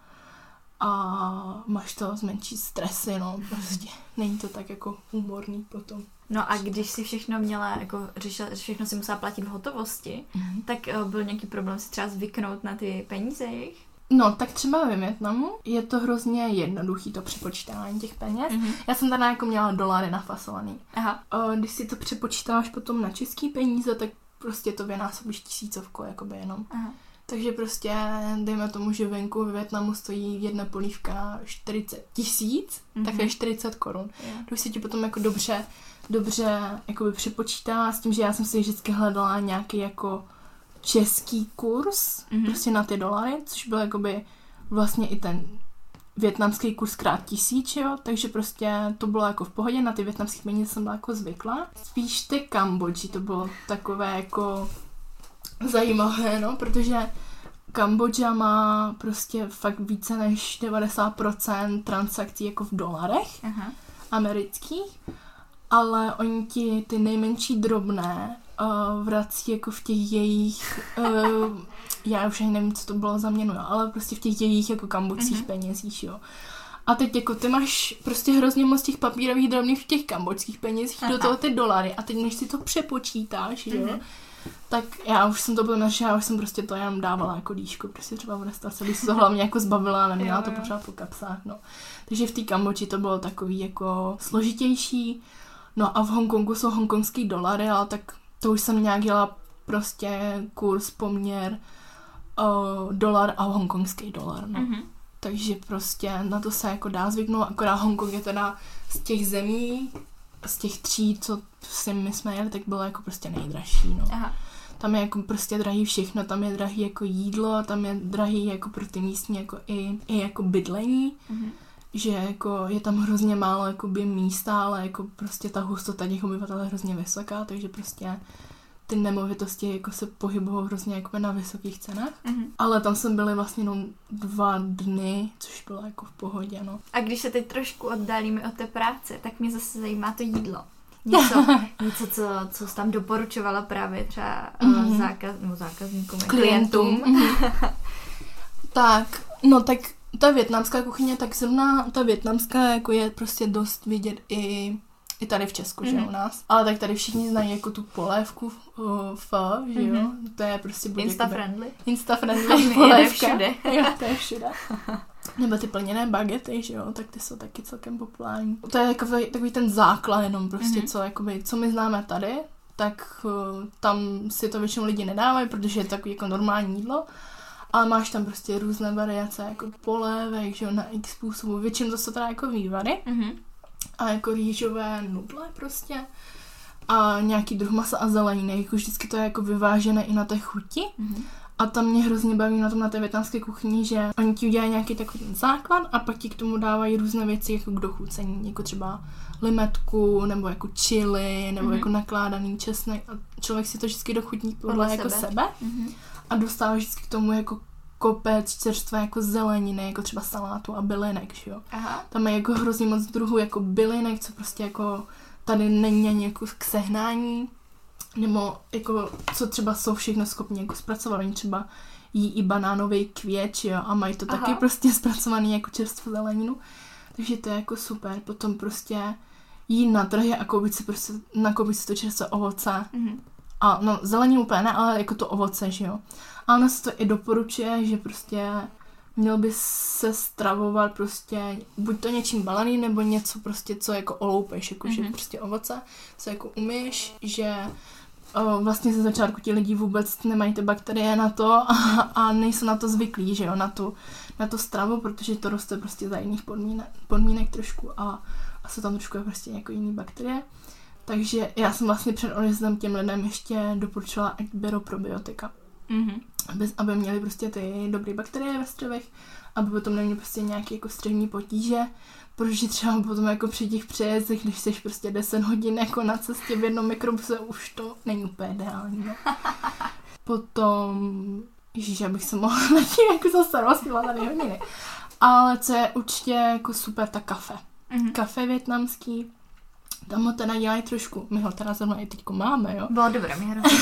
a máš to zmenší stresy, no, prostě. Není to tak jako humorný potom. No a když si všechno měla, jako řešila, že všechno si musela platit v hotovosti, Mhm. tak eh, byl nějaký problém si třeba zvyknout na ty peníze jejich? No, tak třeba ve Větnamu je to hrozně jednoduchý to přepočítání těch peněz. Mhm. Já jsem tady jako měla dolary nafasovaný. Aha. A Když si to přepočítáš potom na český peníze, tak prostě to vynásobíš tisícovku, jakoby jenom. Aha. Takže prostě, dejme tomu, že venku ve Větnamu stojí jedna polívka 40 tisíc, Mhm. tak to je 40 korun. Jo. To už se ti potom jako dobře, dobře jakoby přepočítá s tím, že já jsem si vždycky hledala nějaký jako český kurz, Mhm. prostě na ty dolary, což byl jakoby vlastně i ten větnamský kurz krát tisíc, jo, takže prostě to bylo jako v pohodě, na ty větnamské peníze jsem byla jako zvykla. Spíš ty Kambodži, to bylo takové jako zajímavé, no, protože Kambodža má prostě fakt více než 90% transakcí jako v dolarech Aha. amerických, ale oni ti ty nejmenší drobné uh, vrací jako v těch jejich, uh, já už ani nevím, co to bylo za měnu, jo, ale prostě v těch jejich jako kambodských Mhm. penězích, jo. A teď jako ty máš prostě hrozně moc těch papírových drobných v těch kambodských penězích, do Aha. toho ty dolary a teď než si to přepočítáš, jo, Mhm. tak já už jsem to byla že já už jsem prostě to jenom dávala jako díšku, prostě třeba v restauraci, když se to hlavně jako zbavila a neměla Jo, to pořád po kapsách, no. Takže v té Kambodži to bylo takový jako složitější, no a v Hongkongu jsou hongkongský dolary, ale tak to už jsem nějak dělala prostě kurz, poměr uh, dolar a hongkongský dolar, no. Mhm. Takže prostě na to se jako dá zvyknout, akorát Hongkong je teda z těch zemí, z těch tří, co si my jsme jeli, tak bylo jako prostě nejdražší, no. Aha. Tam je jako prostě drahý všechno, tam je drahý jako jídlo, tam je drahý jako pro ty místní jako i, i jako bydlení, Mhm. že jako je tam hrozně málo jakoby místa, ale jako prostě ta hustota těch obyvatel je hrozně vysoká, takže prostě ty nemovitosti jako se pohybují hrozně jako na vysokých cenách. Mhm. Ale tam jsme byli vlastně jenom dva dny, což bylo jako v pohodě, no. A když se teď trošku oddálíme od té práce, tak mě zase zajímá to jídlo. Něco, něco co, co jsi tam doporučovala právě třeba Mhm. mm-hmm. zákaz, nebo zákazníkům, klientům. Mhm. tak, no tak ta větnamská kuchyně, tak zrovna ta větnamská jako je prostě dost vidět i i tady v Česku, mm-hmm. že Mhm. u nás. Ale tak tady všichni znají jako tu polévku uh, f, že jo? Mhm. To je prostě buď Insta jakoby- friendly. Insta friendly polévka. všude. jo, to je všude. Nebo ty plněné bagety, že jo, tak ty jsou taky celkem populární. To je takový, takový ten základ jenom prostě, Mhm. co, jakoby, co my známe tady, tak uh, tam si to většinou lidi nedávají, protože je to takový jako normální jídlo. Ale máš tam prostě různé variace, jako polévek, že jo, na x způsobů. Většinou to jsou teda jako vývary Mhm. A jako rýžové nudle prostě. A nějaký druh masa a zeleniny, jako vždycky to je jako vyvážené i na té chuti. Mhm. A tam mě hrozně baví na tom na té větnamské kuchyni, že oni ti udělají nějaký takový ten základ a pak ti k tomu dávají různé věci jako k dochucení, jako třeba limetku, nebo jako chili, nebo Mhm. jako nakládaný česnek a člověk si to vždycky dochutní podle, Podle jako sebe. sebe. Mhm. a dostává vždycky k tomu jako kopec čerstvé jako zeleniny, jako třeba salátu a bylinek, že jo. Aha. Tam je jako hrozně moc druhů jako bylinek, co prostě jako tady není ani jako k sehnání, nebo jako co třeba jsou všechno schopni jako zpracovat. Oni třeba jí i banánový květ, jo, a mají to Aha. taky prostě zpracovaný jako čerstvou zeleninu. Takže to je jako super. Potom prostě jít na trhy a koupit si prostě, nakoupit si to čerstvé ovoce. Mhm. A no, zeleninu úplně ne, ale jako to ovoce, že jo. A ono se to i doporučuje, že prostě měl by se stravovat prostě buď to něčím baleným, nebo něco prostě, co jako oloupeš, jako že Mhm. prostě ovoce, co jako umíš, že o, vlastně ze začátku ti lidi vůbec nemají ty bakterie na to a, a nejsou na to zvyklí, že jo, na tu, na tu stravu, protože to roste prostě za jiných podmínek, podmínek trošku a, a jsou tam trošku prostě jako jiný bakterie. Takže já jsem vlastně před odjezdem těm lidem ještě doporučila, ať berou probiotika. Mhm. aby, aby měli prostě ty dobré bakterie ve střevech, aby potom neměli prostě nějaké jako střevní potíže, protože třeba potom jako při těch přejezdech, když jsi prostě 10 hodin jako na cestě v jednom mikrobuse, už to není úplně ideální. No. Potom, ježíš, abych se mohla na tím jako zase rozpíla tady hodiny. Ale co je určitě jako super, tak kafe. Mhm. Kafe větnamský, tam ho teda dělají trošku, my ho teda zrovna i teďko máme, jo. Bylo dobré, mi hrozně.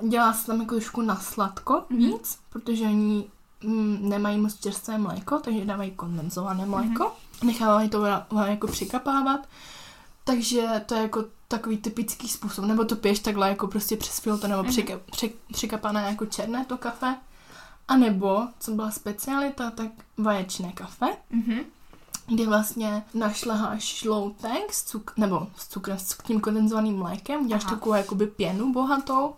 Dělá se tam jako trošku na sladko Mhm. víc, protože oni mm, nemají moc čerstvé mléko, takže dávají kondenzované mléko. Nechávají to jako přikapávat. Takže to je jako takový typický způsob. Nebo to piješ takhle jako prostě přes filtr nebo Mhm. přika- při- přikapané jako černé to kafe. A nebo, co byla specialita, tak vaječné kafe, Mhm. Kde vlastně našleháš žloutek s cuk- nebo s cukrem, s tím kondenzovaným mlékem, děláš Aha. takovou jakoby pěnu bohatou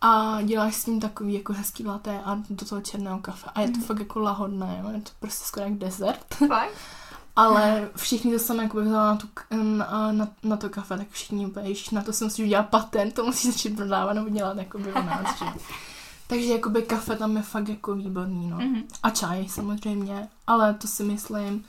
a děláš s ním takový jako hezký laté a do toho černého kafe. A je to Mhm. fakt jako lahodné, jo? je to prostě skoro jak dezert. Fakt? Ale všichni, co jsem jako vzala na, tu, na, na, na, to kafe, tak všichni úplně, "Ježiš, na to si udělala patent, to musí začít prodávat nebo dělat jako by u nás, že? Takže jakoby kafe tam je fakt jako výborný, no. Mhm. A čaj samozřejmě, ale to si myslím,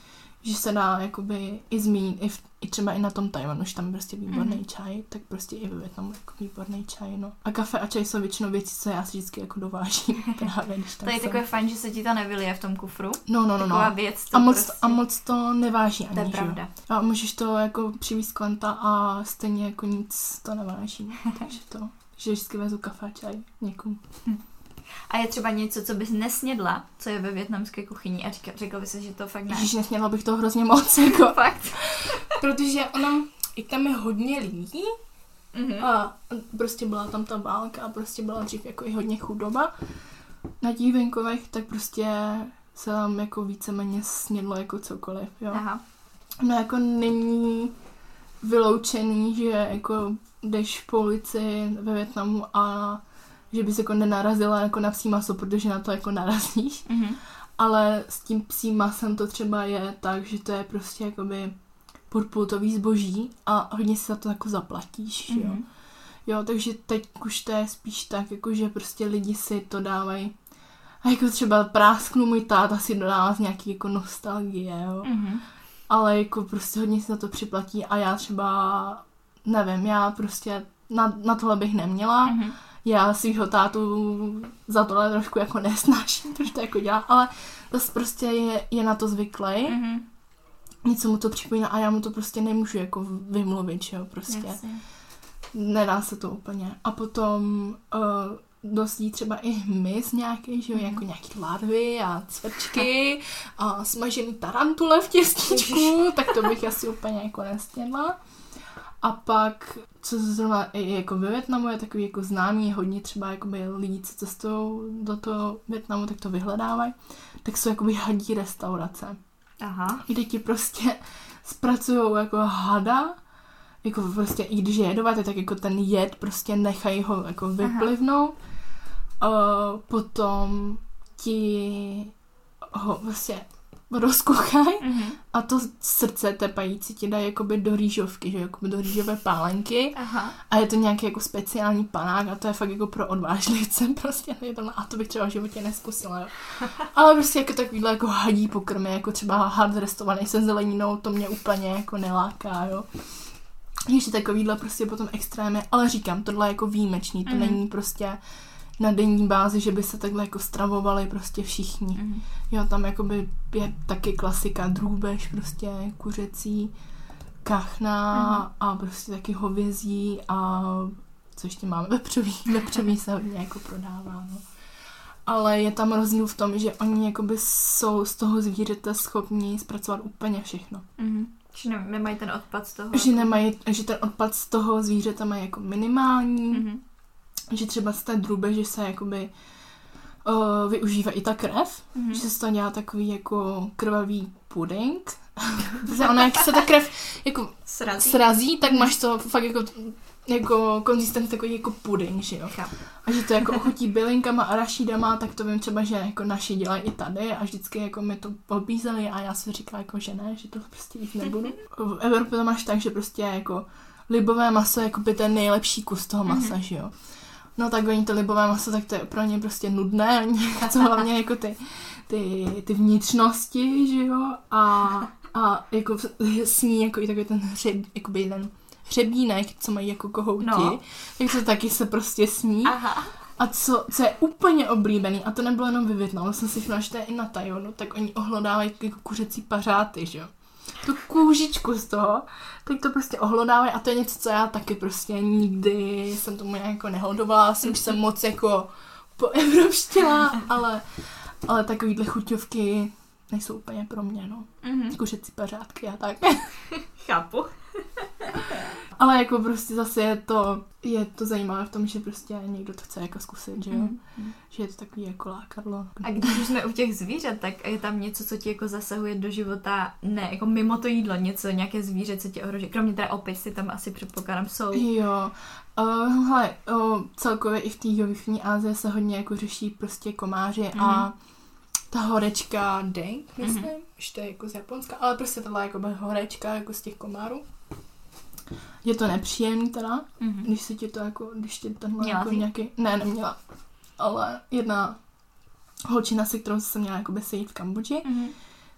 že se dá jakoby i zmínit i, v, i třeba i na tom Tajvanu, že tam je prostě výborný Mhm. čaj, tak prostě i ve Větnamu jako výborný čaj, no. A kafe a čaj jsou většinou věci, co já si vždycky jako dovážím právě, když tam To je jsem. takové fajn, že se ti to nevylije v tom kufru. No, no, no, Taková no. věc. A moc, prostě... a moc to neváží ani, To je že pravda. A můžeš to jako přivést kvanta a stejně jako nic to neváží. Takže to, že vždycky vezu kafe a čaj někomu. A je třeba něco, co bys nesnědla, co je ve větnamské kuchyni a říkal, řekl by se, že to fakt ne. Ježíš, nesměla bych to hrozně moc, jako, Fakt. protože ona, i tam je hodně lidí Mhm. a prostě byla tam ta válka a prostě byla dřív jako i hodně chudoba na těch venkovech, tak prostě se tam jako víceméně snědlo jako cokoliv, jo. Aha. No jako není vyloučený, že jako jdeš po ulici ve Větnamu a že bys jako nenarazila jako na psí maso, protože na to jako narazíš. Mhm. Ale s tím psím masem to třeba je tak, že to je prostě jakoby podpultový zboží a hodně si za to jako zaplatíš, jo. Mhm. Jo, takže teď už to je spíš tak, jako že prostě lidi si to dávají a jako třeba prásknu můj táta si dodává z nějaký jako nostalgie, jo Mhm. ale jako prostě hodně si za to připlatí a já třeba, nevím, já prostě na, na tohle bych neměla. Mhm. Já svýho tátu za tohle trošku jako nesnáším, protože to jako dělá, ale zase prostě je, je na to zvyklý. Mhm. Něco mu to připomíná a já mu to prostě nemůžu jako vymluvit, že jo, prostě. Jasně. Nedá se to úplně. A potom uh, dost jí třeba i hmyz nějaký, že jo, Mhm. jako nějaký larvy a cvrčky a smažený tarantule v těstíčku, tak to bych asi úplně jako nestěla. A pak, co zrovna i jako ve Větnamu je takový jako známý, hodně třeba jakoby lidí, co cestují do toho Větnamu, tak to vyhledávají, tak jsou jakoby hadí restaurace Aha. kde ti prostě zpracují jako hada, jako prostě i když je jedovatý, tak jako ten jed prostě nechají ho jako vyplivnout. Uh, potom ti ho prostě rozkuchají Mhm. a to srdce tepající ti dají jakoby do rýžovky, že jakoby do rýžové pálenky Aha. a je to nějaký jako speciální panák a to je fakt jako pro odvážlivce prostě je to, a to bych třeba v životě neskusila, jo. Ale prostě jako takovýhle jako hadí pokrmy, jako třeba had zrestovaný se zeleninou, to mě úplně jako neláká, jo. Ještě takovýhle prostě potom extrémy, ale říkám, tohle je jako výjimečný, to Mhm. není prostě na denní bázi, že by se takhle jako stravovali prostě všichni. Mhm. Jo, tam jakoby je taky klasika drůbež, prostě kuřecí, kachna Mhm. a prostě taky hovězí a co ještě máme, vepřový, vepřový se hodně jako prodává, no. Ale je tam rozdíl v tom, že oni jakoby jsou z toho zvířete schopni zpracovat úplně všechno. Mhm. Že ne, nemají ten odpad z toho. Že nemají, že ten odpad z toho zvířete má jako minimální, Mhm. Že třeba z té drůbeže se jakoby uh, využívá i ta krev, Mhm. že se z toho dělá takový jako krvavý puding. Protože ona, jak se ta krev jako Srazí. srazí, tak máš to fakt jako jako konzistent takový jako puding, že jo. Chápu. A že to jako ochutí bylinkama a rašídama, tak to vím třeba, že jako naši dělají i tady a vždycky jako mi to pobízeli a já jsem říkala jako, že ne, že to prostě jít nebudu. V Evropě to máš tak, že prostě jako libové maso je jako by ten nejlepší kus toho masa, Mhm. že jo. No tak oni to libové maso, tak to je pro ně prostě nudné, oni chcou hlavně jako ty, ty, ty vnitřnosti, že jo, a, a jako sní jako i takový ten hřeb, jakoby ten hřebínek, co mají jako kohouti, no. tak to taky se prostě sní. Aha. A co, co je úplně oblíbený, a to nebylo jenom ve Větnamu, jsem si všimla, že to je i na Tajonu, tak oni ohlodávají jako kuřecí pařáty, že jo. Tu kůžičku z toho, tak to prostě ohlodávají a to je něco, co já taky prostě nikdy jsem tomu jako nehodovala, asi už jsem moc jako poevropštila, ale, ale takovýhle chuťovky nejsou úplně pro mě, no. Mm-hmm. Kuřecí pařádky a tak. Chápu. Ale jako prostě zase je to, je to zajímavé v tom, že prostě někdo to chce jako zkusit, že jo? Mm. Že je to takový jako lákadlo. A když už jsme u těch zvířat, tak je tam něco, co ti jako zasahuje do života, ne, jako mimo to jídlo, něco, nějaké zvíře, co tě ohrožuje. Kromě teda opisy tam asi předpokládám jsou. Jo. Uh, hele, uh, celkově i v té jihovýchodní Ázii se hodně jako řeší prostě komáři mm. a ta horečka Deng, myslím, mm-hmm. že to je jako z Japonska, ale prostě tohle jako horečka jako z těch komárů. Je to nepříjemný teda, mm-hmm. když se ti to jako, když ti tenhle měla jako jsi? nějaký, ne, neměla, ale jedna holčina, se kterou jsem měla jako sejít v Kambodži, Mm-hmm.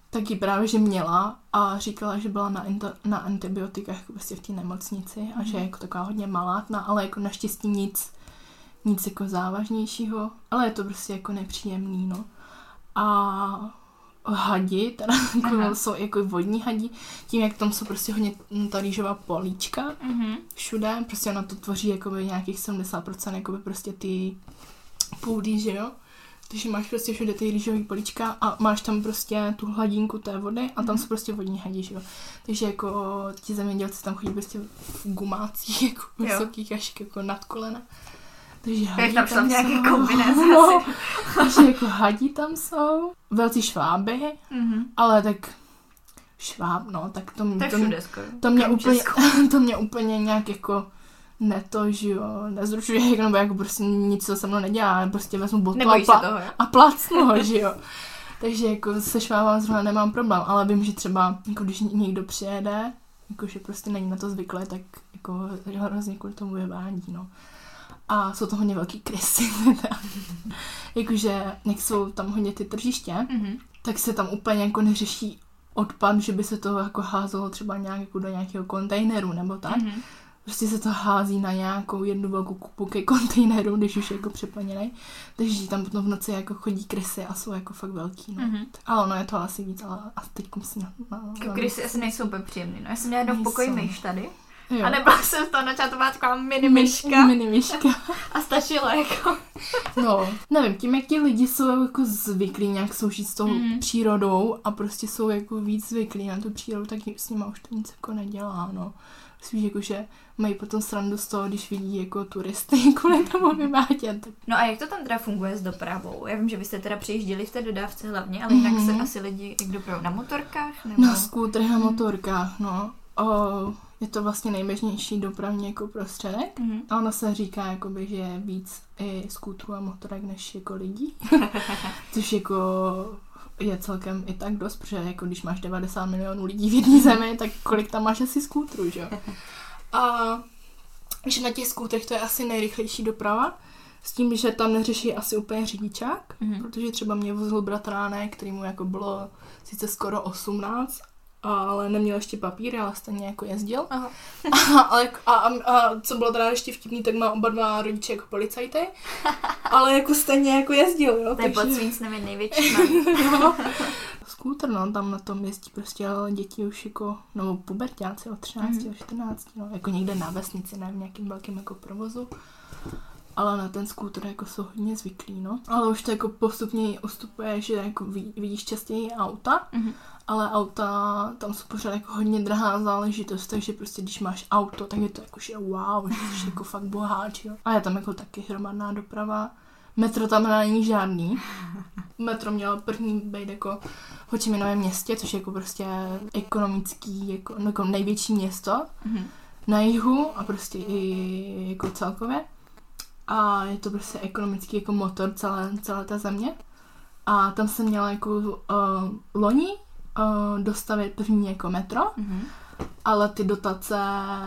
tak ji právě, že měla a říkala, že byla na, inter, na antibiotikách jako prostě v té nemocnici a že je jako taková hodně malátná, ale jako naštěstí nic, nic jako závažnějšího, ale je to prostě jako nepříjemný, no. A hadi, teda jako jsou jako vodní hadi, tím, jak tam jsou prostě hodně ta rýžová políčka Mm-hmm. všude, prostě ona to tvoří jakoby nějakých 70% jakoby prostě ty půdy, že jo? Takže máš prostě všude ty rýžové políčka a máš tam prostě tu hladinku té vody a tam jsou prostě vodní hadi, že jo? Takže jako ti zemědělci tam chodí prostě v gumácích, jako vysokých až jako nad kolena. Takže hadí tam jsou nějaké jsou. kombinace No, takže jako hadí tam jsou. Velcí šváby, Mm-hmm. ale tak šváb, no, tak to, To je to, všude to mě úplně, Česku. to mě úplně nějak jako neto, že jo, nezrušuje, nebo jako prostě nic se se mnou nedělá, prostě vezmu botu a, Nebojíš se pla- toho, a placnu ho, že jo. Takže jako se švábem zrovna nemám problém, ale vím, že třeba, jako když někdo přijede, jakože prostě není na to zvyklý, tak jako hrozně kvůli tomu je vádí, no. A jsou to hodně velký krysy, jakože, jak jsou tam hodně ty tržiště, Mm-hmm. tak se tam úplně jako neřeší odpad, že by se to jako házelo třeba nějak jako do nějakého kontejneru nebo tak. Mm. Mm-hmm. Prostě se to hází na nějakou jednu velkou kupu ke kontejneru, když už je jako přeplněný. Takže tam potom v noci jako chodí krysy a jsou jako fakt velký. No. Mm-hmm. Ale ono je to asi víc, ale a teď si na, na, Jako krysy asi nejsou úplně příjemný. No, já jsem měla jednou v pokoji myš tady. Jo. A nebyla jsem v tom začátku taková mini myška. Mini myška. A stačilo jako. No, nevím, tím, jak ti lidi jsou jako zvyklí nějak soužít s tou Mhm. přírodou a prostě jsou jako víc zvyklí na tu přírodu, tak s nima už to nic jako nedělá, no. Spíš jako, že mají potom srandu z toho, když vidí jako turisty kvůli tomu vyvádět. Tak No a jak to tam teda funguje s dopravou? Já vím, že vy jste teda přijížděli v té dodávce hlavně, ale jinak Mhm. se asi lidi jak dopravují na motorkách? Nebo... na skútrech, na motorkách, no. O, je to vlastně nejběžnější dopravní jako prostředek. Mhm. A ono se říká, jakoby, že je víc i skútrů a motorek než jako lidí. Což jako je celkem i tak dost, protože jako když máš 90 milionů lidí v jedné zemi, tak kolik tam máš asi skútrů, že jo? A že na těch skútrech to je asi nejrychlejší doprava, s tím, že tam neřeší asi úplně řidičák, Mhm. protože třeba mě vozil bratránek, který mu jako bylo sice skoro 18, ale neměl ještě papíry, ale stejně jako jezdil. Aha. A, ale, a, a, a, co bylo teda ještě vtipný, tak má oba dva rodiče jako policajty, ale jako stejně jako jezdil, jo. To je pod svým snem největší no. Skútr, no, tam na tom jezdí prostě ale děti už jako, nebo pubertáci od 13 Mhm. mm. 14, no, jako někde na vesnici, ne v nějakém velkém jako provozu. Ale na ten skútr jako jsou hodně zvyklí, no. Ale už to jako postupně ustupuje, že jako vidíš častěji auta, Mhm. Ale auta, tam jsou pořád jako hodně drahá záležitost, takže prostě když máš auto, tak je to jako, že wow, že jsi jako fakt boháč, jo. A je tam jako taky hromadná doprava. Metro tam není žádný. Metro mělo první být jako v Ho Chi Minovém městě, což je jako prostě ekonomický, jako, no, jako největší město Mhm. na jihu a prostě i jako celkově. A je to prostě ekonomický jako motor celé, celé té země. A tam jsem měla jako uh, loni uh, dostavit první jako metro, Mhm. ale ty dotace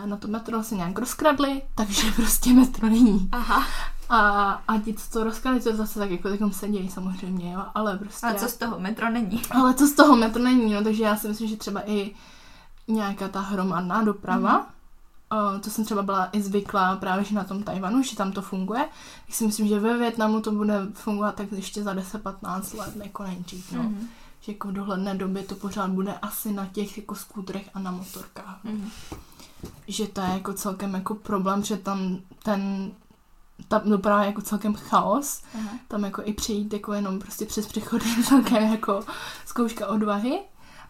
na to metro se nějak rozkradly, takže prostě metro není. Aha. A, a ti, co to rozkladli, to zase tak jako takom sedějí samozřejmě, jo, ale prostě... A co z toho? Metro není. Ale co z toho metro není, no, takže já si myslím, že třeba i nějaká ta hromadná doprava, mm. uh, to jsem třeba byla i zvyklá právě že na tom Tajvanu, že tam to funguje. Já si myslím, že ve Větnamu to bude fungovat tak ještě za 10-15 let, jako nejdřív, no. Mm. Že jako v dohledné době to pořád bude asi na těch jako skútrech a na motorkách. Mm. Že to je jako celkem jako problém, že tam ten ta doprava je jako celkem chaos. Aha. Tam jako i přijít jako jenom prostě přes přechody celkem jako zkouška odvahy.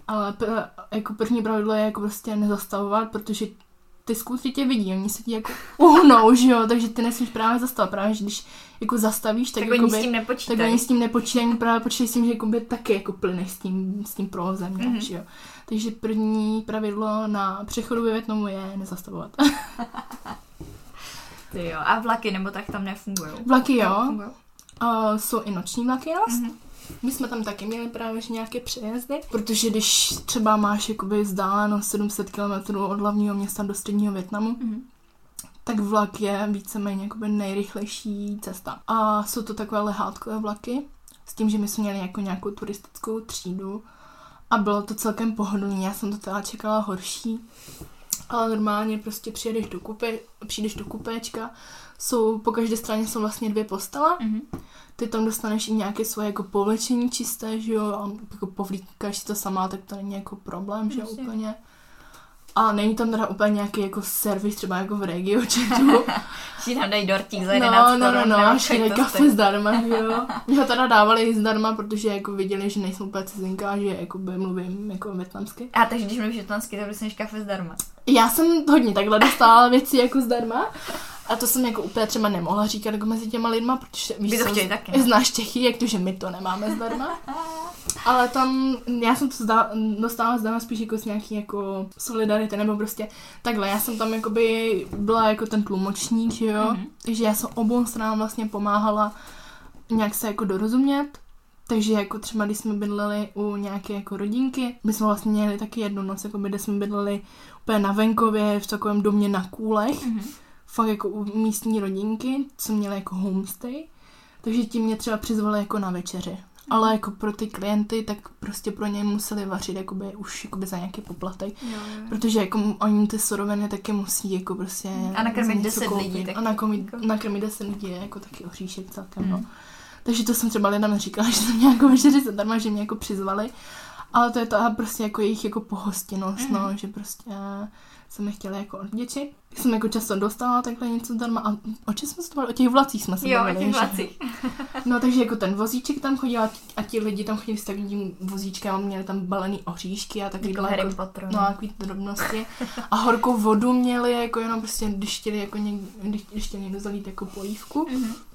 Ale pr- jako první pravidlo je jako prostě nezastavovat, protože ty skutry tě vidí, oni se ti jako uhnou, že jo, takže ty nesmíš právě zastavit, právě, že když jako zastavíš, tak, tak jakoby, oni s tím nepočítají. Tak oni s tím nepočítají, právě počítají s tím, že jakoby taky jako plyneš s tím, s tím provozem, mm-hmm. že jo. Takže první pravidlo na přechodu ve Větnamu je nezastavovat. Ty jo, a vlaky nebo tak tam nefungují? Vlaky jo, uh, jsou i noční vlaky, no. Mm-hmm. My jsme tam taky měli právě nějaké přejezdy, protože když třeba máš jakoby vzdáleno 700 km od hlavního města do středního Větnamu, mm-hmm. Tak vlak je víceméně jakoby nejrychlejší cesta. A jsou to takové lehátkové vlaky, s tím, že my jsme měli jako nějakou turistickou třídu a bylo to celkem pohodlné. Já jsem to teda čekala horší, ale normálně prostě přijedeš do kupe, přijdeš do kupéčka, jsou, po každé straně jsou vlastně dvě postele, mm-hmm. ty tam dostaneš i nějaké svoje jako povlečení čisté, že jo, a jako povlíkáš si to sama, tak to není jako problém, že jo, úplně. A není tam teda úplně nějaký jako servis, třeba jako v regio chatu. Že tam dají dortík za 11 No, no, no, no, šli kafe zdarma, jo. Mě ho teda dávali zdarma, protože jako viděli, že nejsou úplně cizinka a že jako by mluvím jako větnamsky. A takže když mluvíš větnamsky, tak dostaneš kafe zdarma. Já jsem hodně takhle dostala věci jako zdarma. A to jsem jako úplně třeba nemohla říkat jako mezi těma lidma, protože víš, to chtějí taky. znáš Čechy, jak to, že my to nemáme zdarma. Ale tam, já jsem to zda, dostala zdarma spíš jako z nějaký jako solidarity, nebo prostě takhle, já jsem tam jakoby byla jako ten tlumočník, že jo, mm-hmm. takže já jsem obou stranám vlastně pomáhala nějak se jako dorozumět, takže jako třeba, když jsme bydleli u nějaké jako rodinky, my jsme vlastně měli taky jednu noc, jako by, kde jsme bydleli úplně na venkově, v takovém domě na kůlech, mm-hmm. Fakt jako u místní rodinky, co měly jako homestay, takže ti mě třeba přizvali jako na večeři. Ale jako pro ty klienty, tak prostě pro ně museli vařit jakoby už jakoby za nějaký poplatek. Jo, jo. Protože jako oni ty suroviny taky musí jako prostě... A nakrmit 10 lidí. Taky. A nakrmit, jako- nakrmit 10 lidí je jako taky oříšek celkem, mm. no. Takže to jsem třeba lidem říkala, že jsem nějakou večeři zadarma, že mě jako přizvali. Ale to je to prostě jako jejich jako pohostinnost, mm. no, že prostě jsme chtěli jako odděčit. Jsem jako často dostala takhle něco zdarma a o čem jsme se to O těch vlacích jsme se Jo, bavili, o těch vlacích. no takže jako ten vozíček tam chodil a ti, a ti lidi tam chodili s takovým vozíčkem a měli tam balený oříšky a takovýhle jako, jako Potter, no, takový drobnosti. A horkou vodu měli jako jenom prostě, když chtěli jako někdo, když, když chtěli někdo zalít jako polívku. Mm-hmm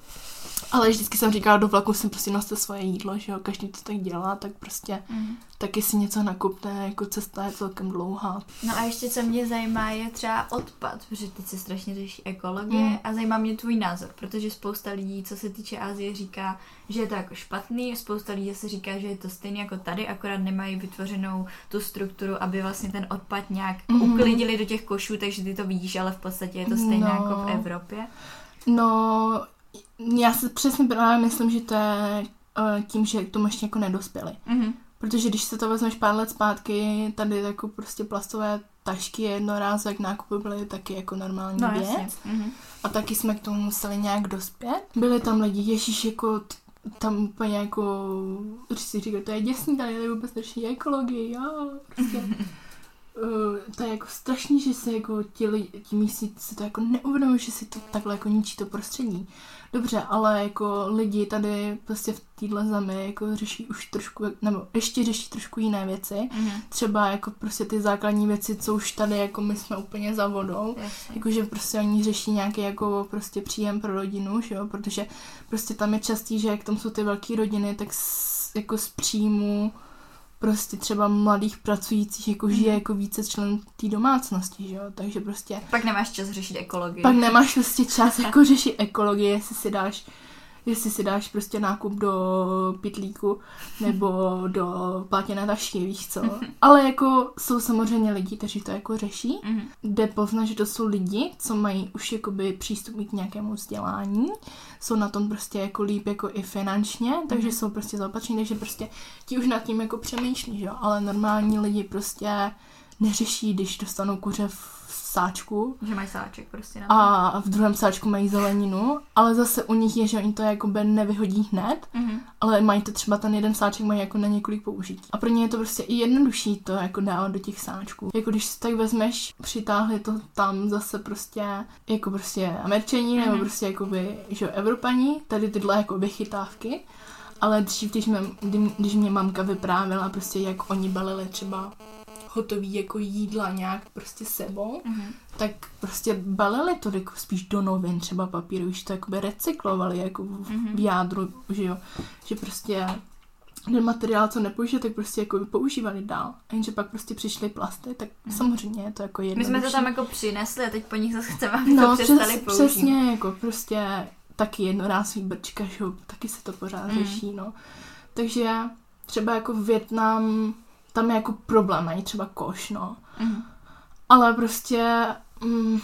ale vždycky jsem říkala, do vlaku si prostě noste svoje jídlo, že jo, každý to tak dělá, tak prostě mm. taky si něco nakupne, jako cesta je celkem dlouhá. No a ještě co mě zajímá je třeba odpad, protože teď se strašně řeší ekologie mm. a zajímá mě tvůj názor, protože spousta lidí, co se týče Asie, říká, že je to jako špatný, spousta lidí se říká, že je to stejné jako tady, akorát nemají vytvořenou tu strukturu, aby vlastně ten odpad nějak mm. uklidili do těch košů, takže ty to vidíš, ale v podstatě je to stejné no. jako v Evropě. No, já si přesně právě myslím, že to je uh, tím, že k tomu ještě jako nedospěli. Mm-hmm. Protože když se to vezmeš pár let zpátky, tady jako prostě plastové tašky jednorázek nákupy byly taky jako normální no, věc. Mm-hmm. A taky jsme k tomu museli nějak dospět. Byli tam lidi, ježíš, jako t- tam úplně jako, když si říká, to je děsný, tady vůbec neřeší ekologii, jo, prostě. Uh, to je jako strašný, že se jako ti, lidi, ti místní si to jako neuvědomují, že si to takhle jako ničí to prostředí. Dobře, ale jako lidi tady prostě v téhle zemi jako řeší už trošku, nebo ještě řeší trošku jiné věci. Mm-hmm. Třeba jako prostě ty základní věci, co už tady jako my jsme úplně za vodou. Jakože prostě oni řeší nějaký jako prostě příjem pro rodinu, že jo, protože prostě tam je častý, že jak tam jsou ty velké rodiny, tak s, jako z příjmu prostě třeba mladých pracujících jako žije jako více členů té domácnosti, že jo, takže prostě... Pak nemáš čas řešit ekologii. Pak nemáš prostě čas jako řešit ekologii, jestli si dáš jestli si dáš prostě nákup do pitlíku nebo do platěné tašky, víš co. Ale jako jsou samozřejmě lidi, kteří to jako řeší, Mhm. jde poznat, že to jsou lidi, co mají už jakoby přístup k nějakému vzdělání, jsou na tom prostě jako líp jako i finančně, takže Mhm. jsou prostě zaopatření, takže prostě ti už nad tím jako přemýšlí, že jo, ale normální lidi prostě neřeší, když dostanou kuře v sáčku, Že mají sáček prostě na to. a v druhém sáčku mají zeleninu, ale zase u nich je, že oni to jakoby nevyhodí hned, Mhm. ale mají to třeba ten jeden sáček mají jako na několik použití. A pro ně je to prostě i jednodušší to jako dávat do těch sáčků. Jako když si tak vezmeš, přitáhli to tam zase prostě jako prostě američani nebo Mhm. prostě jakoby, že jo, evropani, tady tyhle jako chytávky. Ale dřív, když, mě, kdy- když mě mamka vyprávěla prostě, jak oni balili třeba hotový jako jídla nějak prostě sebou, Mhm. tak prostě balili to jako spíš do novin, třeba papíru, už to jakoby recyklovali jako v, Mhm. v jádru, že jo, že prostě ten materiál, co nepoužije, tak prostě jako používali dál. A jenže pak prostě přišly plasty, tak Mhm. samozřejmě je to jako My jednodušší. jsme to tam jako přinesli a teď po nich zase chceme, aby No, to přestali přes, přesně, jako prostě taky jednorázový brčka, že taky se to pořád Mm. řeší, no. Takže třeba jako Větnam, tam je jako problém, mají třeba koš, no. Mhm. Ale prostě mm,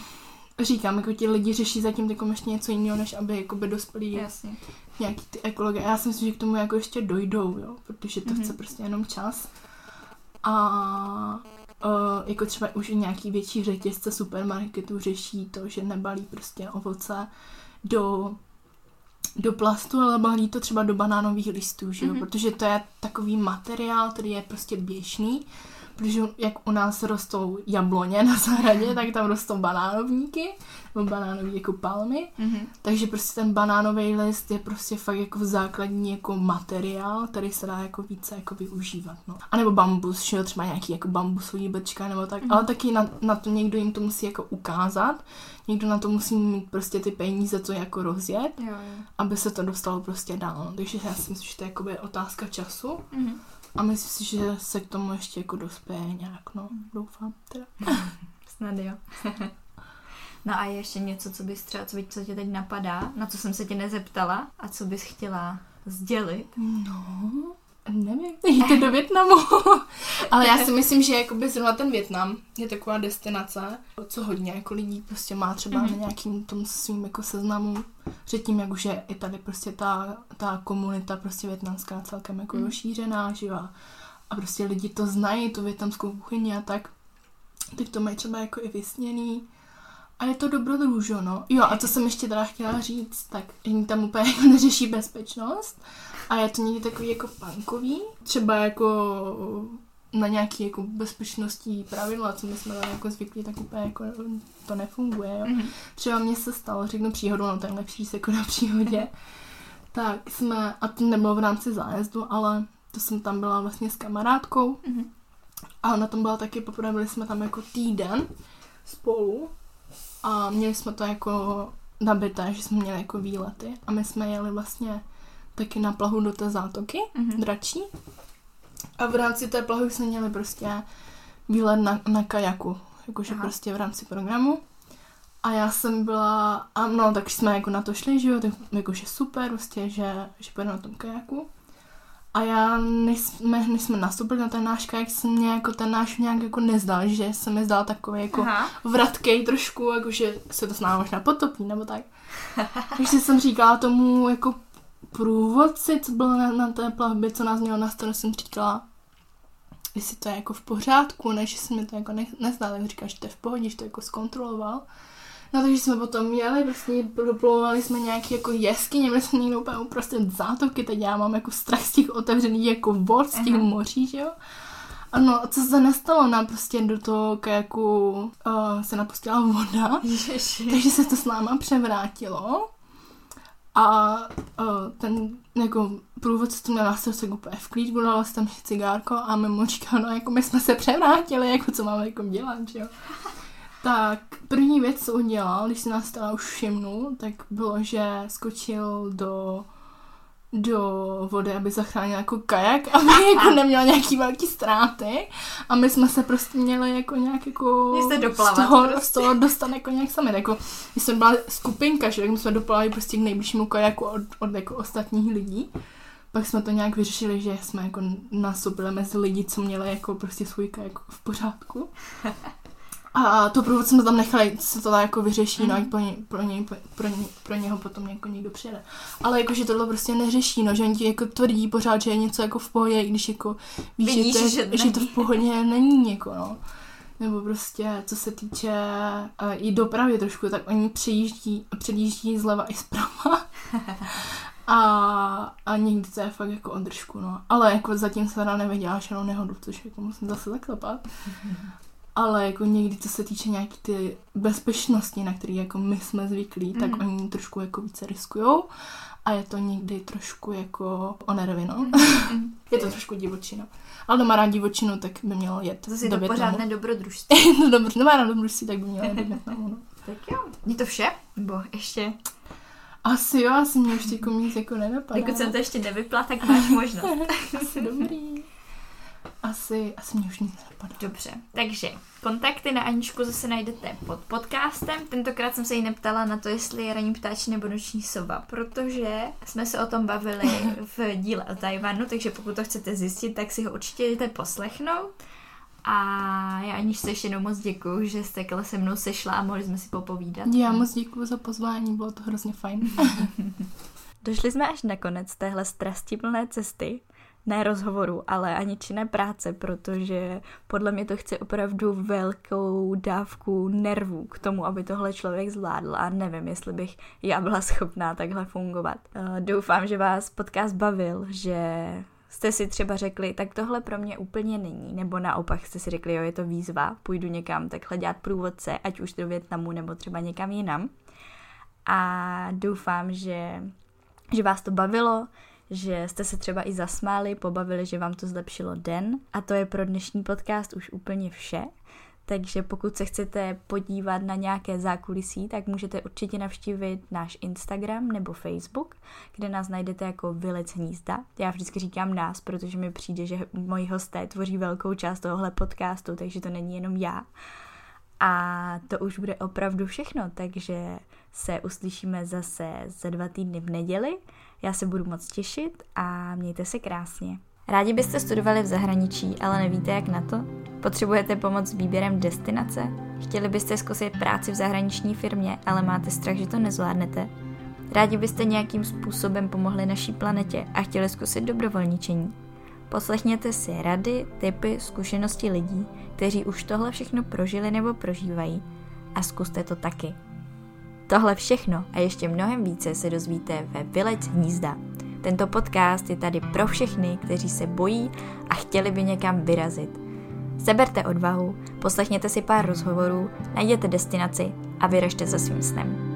říkám, jako ti lidi řeší zatím jako ještě něco jiného, než aby jako by dospěli Jasně. nějaký ty ekologie. Já si myslím, že k tomu jako ještě dojdou, jo, protože to Mhm. chce prostě jenom čas. A uh, jako třeba už nějaký větší řetězce supermarketů řeší to, že nebalí prostě ovoce do do plastu, ale balí to třeba do banánových listů, že jo? Mhm. protože to je takový materiál, který je prostě běžný, protože jak u nás rostou jabloně na zahradě, tak tam rostou banánovníky, nebo banánové jako palmy, Mhm. takže prostě ten banánový list je prostě fakt jako základní jako materiál, který se dá jako více jako využívat, no. A nebo bambus, že jo, třeba nějaký jako bambusový brčka nebo tak, Mhm. ale taky na, na to někdo jim to musí jako ukázat, někdo na to musí mít prostě ty peníze, co jako rozjet, Jo, jo. aby se to dostalo prostě dál. No. Takže já si myslím, že to je jakoby otázka času Mhm. A myslím si, že se k tomu ještě jako dospěje nějak, no, doufám teda. Snad jo. no a je ještě něco, co bys třeba, co, by, co tě teď napadá, na co jsem se tě nezeptala a co bys chtěla sdělit? No, nevím, jděte do Větnamu. Ale já si myslím, že jakoby zrovna ten Větnam je taková destinace, co hodně jako lidí prostě má třeba Mhm. na nějakým tom svým jako seznamu. Předtím, jak už je i tady prostě ta, ta komunita prostě větnamská celkem jako Mhm. rozšířená, že a- A prostě lidi to znají, tu větnamskou kuchyni a tak. Tak to mají třeba jako i vysněný. A je to dobrodružo, no. Jo, a co jsem ještě teda chtěla říct, tak oni tam úplně jako neřeší bezpečnost. A je to někdy takový jako punkový. Třeba jako na nějaký jako bezpečnostní pravidla, co my jsme tam jako zvyklí, tak úplně jako to nefunguje, jo. Mhm. Třeba mně se stalo, řeknu příhodu, no to je lepší se jako na příhodě. tak jsme, a to nebylo v rámci zájezdu, ale to jsem tam byla vlastně s kamarádkou Mhm. a na tom byla taky poprvé, byli jsme tam jako týden spolu a měli jsme to jako nabité, že jsme měli jako výlety a my jsme jeli vlastně taky na plahu do té zátoky, Mhm. dračí a v rámci té plahy jsme měli prostě výlet na, na kajaku, jakože Aha. prostě v rámci programu. A já jsem byla, a no, tak jsme jako na to šli, že jo, tak jakože super, prostě, že, že pojedeme na tom kajaku. A já, než jsme, než jsme nastoupili na ten náš kajak, se mě jako ten náš nějak jako nezdal, že se mi zdal takový jako Aha. vratkej trošku, jakože se to s námi možná potopí, nebo tak. Takže jsem říkala tomu jako průvodci, co byl na, na té plavbě, co nás měl na starost, jsem říkala, jestli to je jako v pořádku, než že se mi to jako ne, nezdá, tak říkal, že to je v pohodě, že to jako zkontroloval. No takže jsme potom jeli, vlastně doplouvali jsme nějaký jako jeskyně, byli jsme někde úplně uprostřed zátoky, teď já mám jako strach z těch otevřených jako vod, z těch Aha. moří, že jo. Ano, a co se nestalo, nám prostě do toho kajaku uh, se napustila voda, Ježiši. takže se to s náma převrátilo. A uh, ten jako průvodce to měl na srdce úplně v klíčku, dala si tam cigárko a mimo říkal, no jako my jsme se převrátili, jako co máme jako dělat, že jo. Tak první věc, co udělal, když si nás teda už všimnul, tak bylo, že skočil do do vody, aby zachránila jako kajak, aby jako neměla nějaký velký ztráty a my jsme se prostě měli jako nějak jako z toho, prostě. z toho dostat jako nějak sami, jako když jsme byla skupinka, že my jsme doplavali prostě k nejbližšímu kajaku od, od jako ostatních lidí, pak jsme to nějak vyřešili, že jsme jako nastoupili mezi lidi, co měli jako prostě svůj kajak v pořádku. A to průvod jsme tam nechali, se to jako vyřeší, mm. no a pro, ně, pro, ně, pro, ně, pro něho potom jako někdo přijede. Ale jakože tohle prostě neřeší, no, že oni ti jako tvrdí pořád, že je něco jako v pohodě, i když jako víš, Vidíš, že, to, že že to v pohodě není, jako no. Nebo prostě, co se týče uh, i dopravy trošku, tak oni přejíždí, předjíždí zleva i zprava. A, a někdy to je fakt jako održku, no. Ale jako zatím se teda neviděla žádnou nehodu, což jako musím zase zaklepat. Ale jako někdy, co se týče nějaký ty bezpečnosti, na který jako my jsme zvyklí, mm. tak oni trošku jako více riskujou. A je to někdy trošku jako o nervy, no. Mhm. je to trošku divočina. Ale kdo má rád divočinu, tak by měl jet Zase je to Větnamu. pořádné dobrodružství. no dobře, kdo má rád dobrodružství, tak by měl jet do Větnamu, no. tak jo. Je to vše? Nebo ještě? Asi jo, asi mě už teď nic jako nenapadá. Dokud jsem to ještě nevypla, tak máš možnost. asi dobrý. Asi, asi mě už nic nenapadá. Dobře, takže kontakty na Aničku zase najdete pod podcastem. Tentokrát jsem se jí neptala na to, jestli je ranní ptáč nebo noční sova, protože jsme se o tom bavili v díle o Tajvanu, takže pokud to chcete zjistit, tak si ho určitě jdete poslechnout. A já Aničce ještě jednou moc děkuju, že jste takhle se mnou sešla a mohli jsme si popovídat. Já moc děkuji za pozvání, bylo to hrozně fajn. Došli jsme až na konec téhle strastiplné cesty, ne rozhovoru, ale ani činné práce, protože podle mě to chce opravdu velkou dávku nervů k tomu, aby tohle člověk zvládl a nevím, jestli bych já byla schopná takhle fungovat. Eh, Doufám, že vás podcast bavil, že jste si třeba řekli, tak tohle pro mě úplně není, nebo naopak jste si řekli, jo, je to výzva, půjdu někam takhle dělat průvodce, ať už do Větnamu, nebo třeba někam jinam. A doufám, že že vás to bavilo, že jste se třeba i zasmáli, pobavili, že vám to zlepšilo den. A to je pro dnešní podcast už úplně vše. Takže pokud se chcete podívat na nějaké zákulisí, tak můžete určitě navštívit náš Instagram nebo Facebook, kde nás najdete jako Vylec hnízda. Já vždycky říkám nás, protože mi přijde, že moji hosté tvoří velkou část tohohle podcastu, takže to není jenom já. A to už bude opravdu všechno, takže se uslyšíme zase za dva týdny v neděli. Já se budu moc těšit a mějte se krásně. Rádi byste studovali v zahraničí, ale nevíte jak na to? Potřebujete pomoc s výběrem destinace? Chtěli byste zkusit práci v zahraniční firmě, ale máte strach, že to nezvládnete? Rádi byste nějakým způsobem pomohli naší planetě a chtěli zkusit dobrovolničení? Poslechněte si rady, tipy, zkušenosti lidí, kteří už tohle všechno prožili nebo prožívají a zkuste to taky. Tohle všechno a ještě mnohem více se dozvíte ve Vylec hnízda. Tento podcast je tady pro všechny, kteří se bojí a chtěli by někam vyrazit. Seberte odvahu, poslechněte si pár rozhovorů, najděte destinaci a vyražte za svým snem.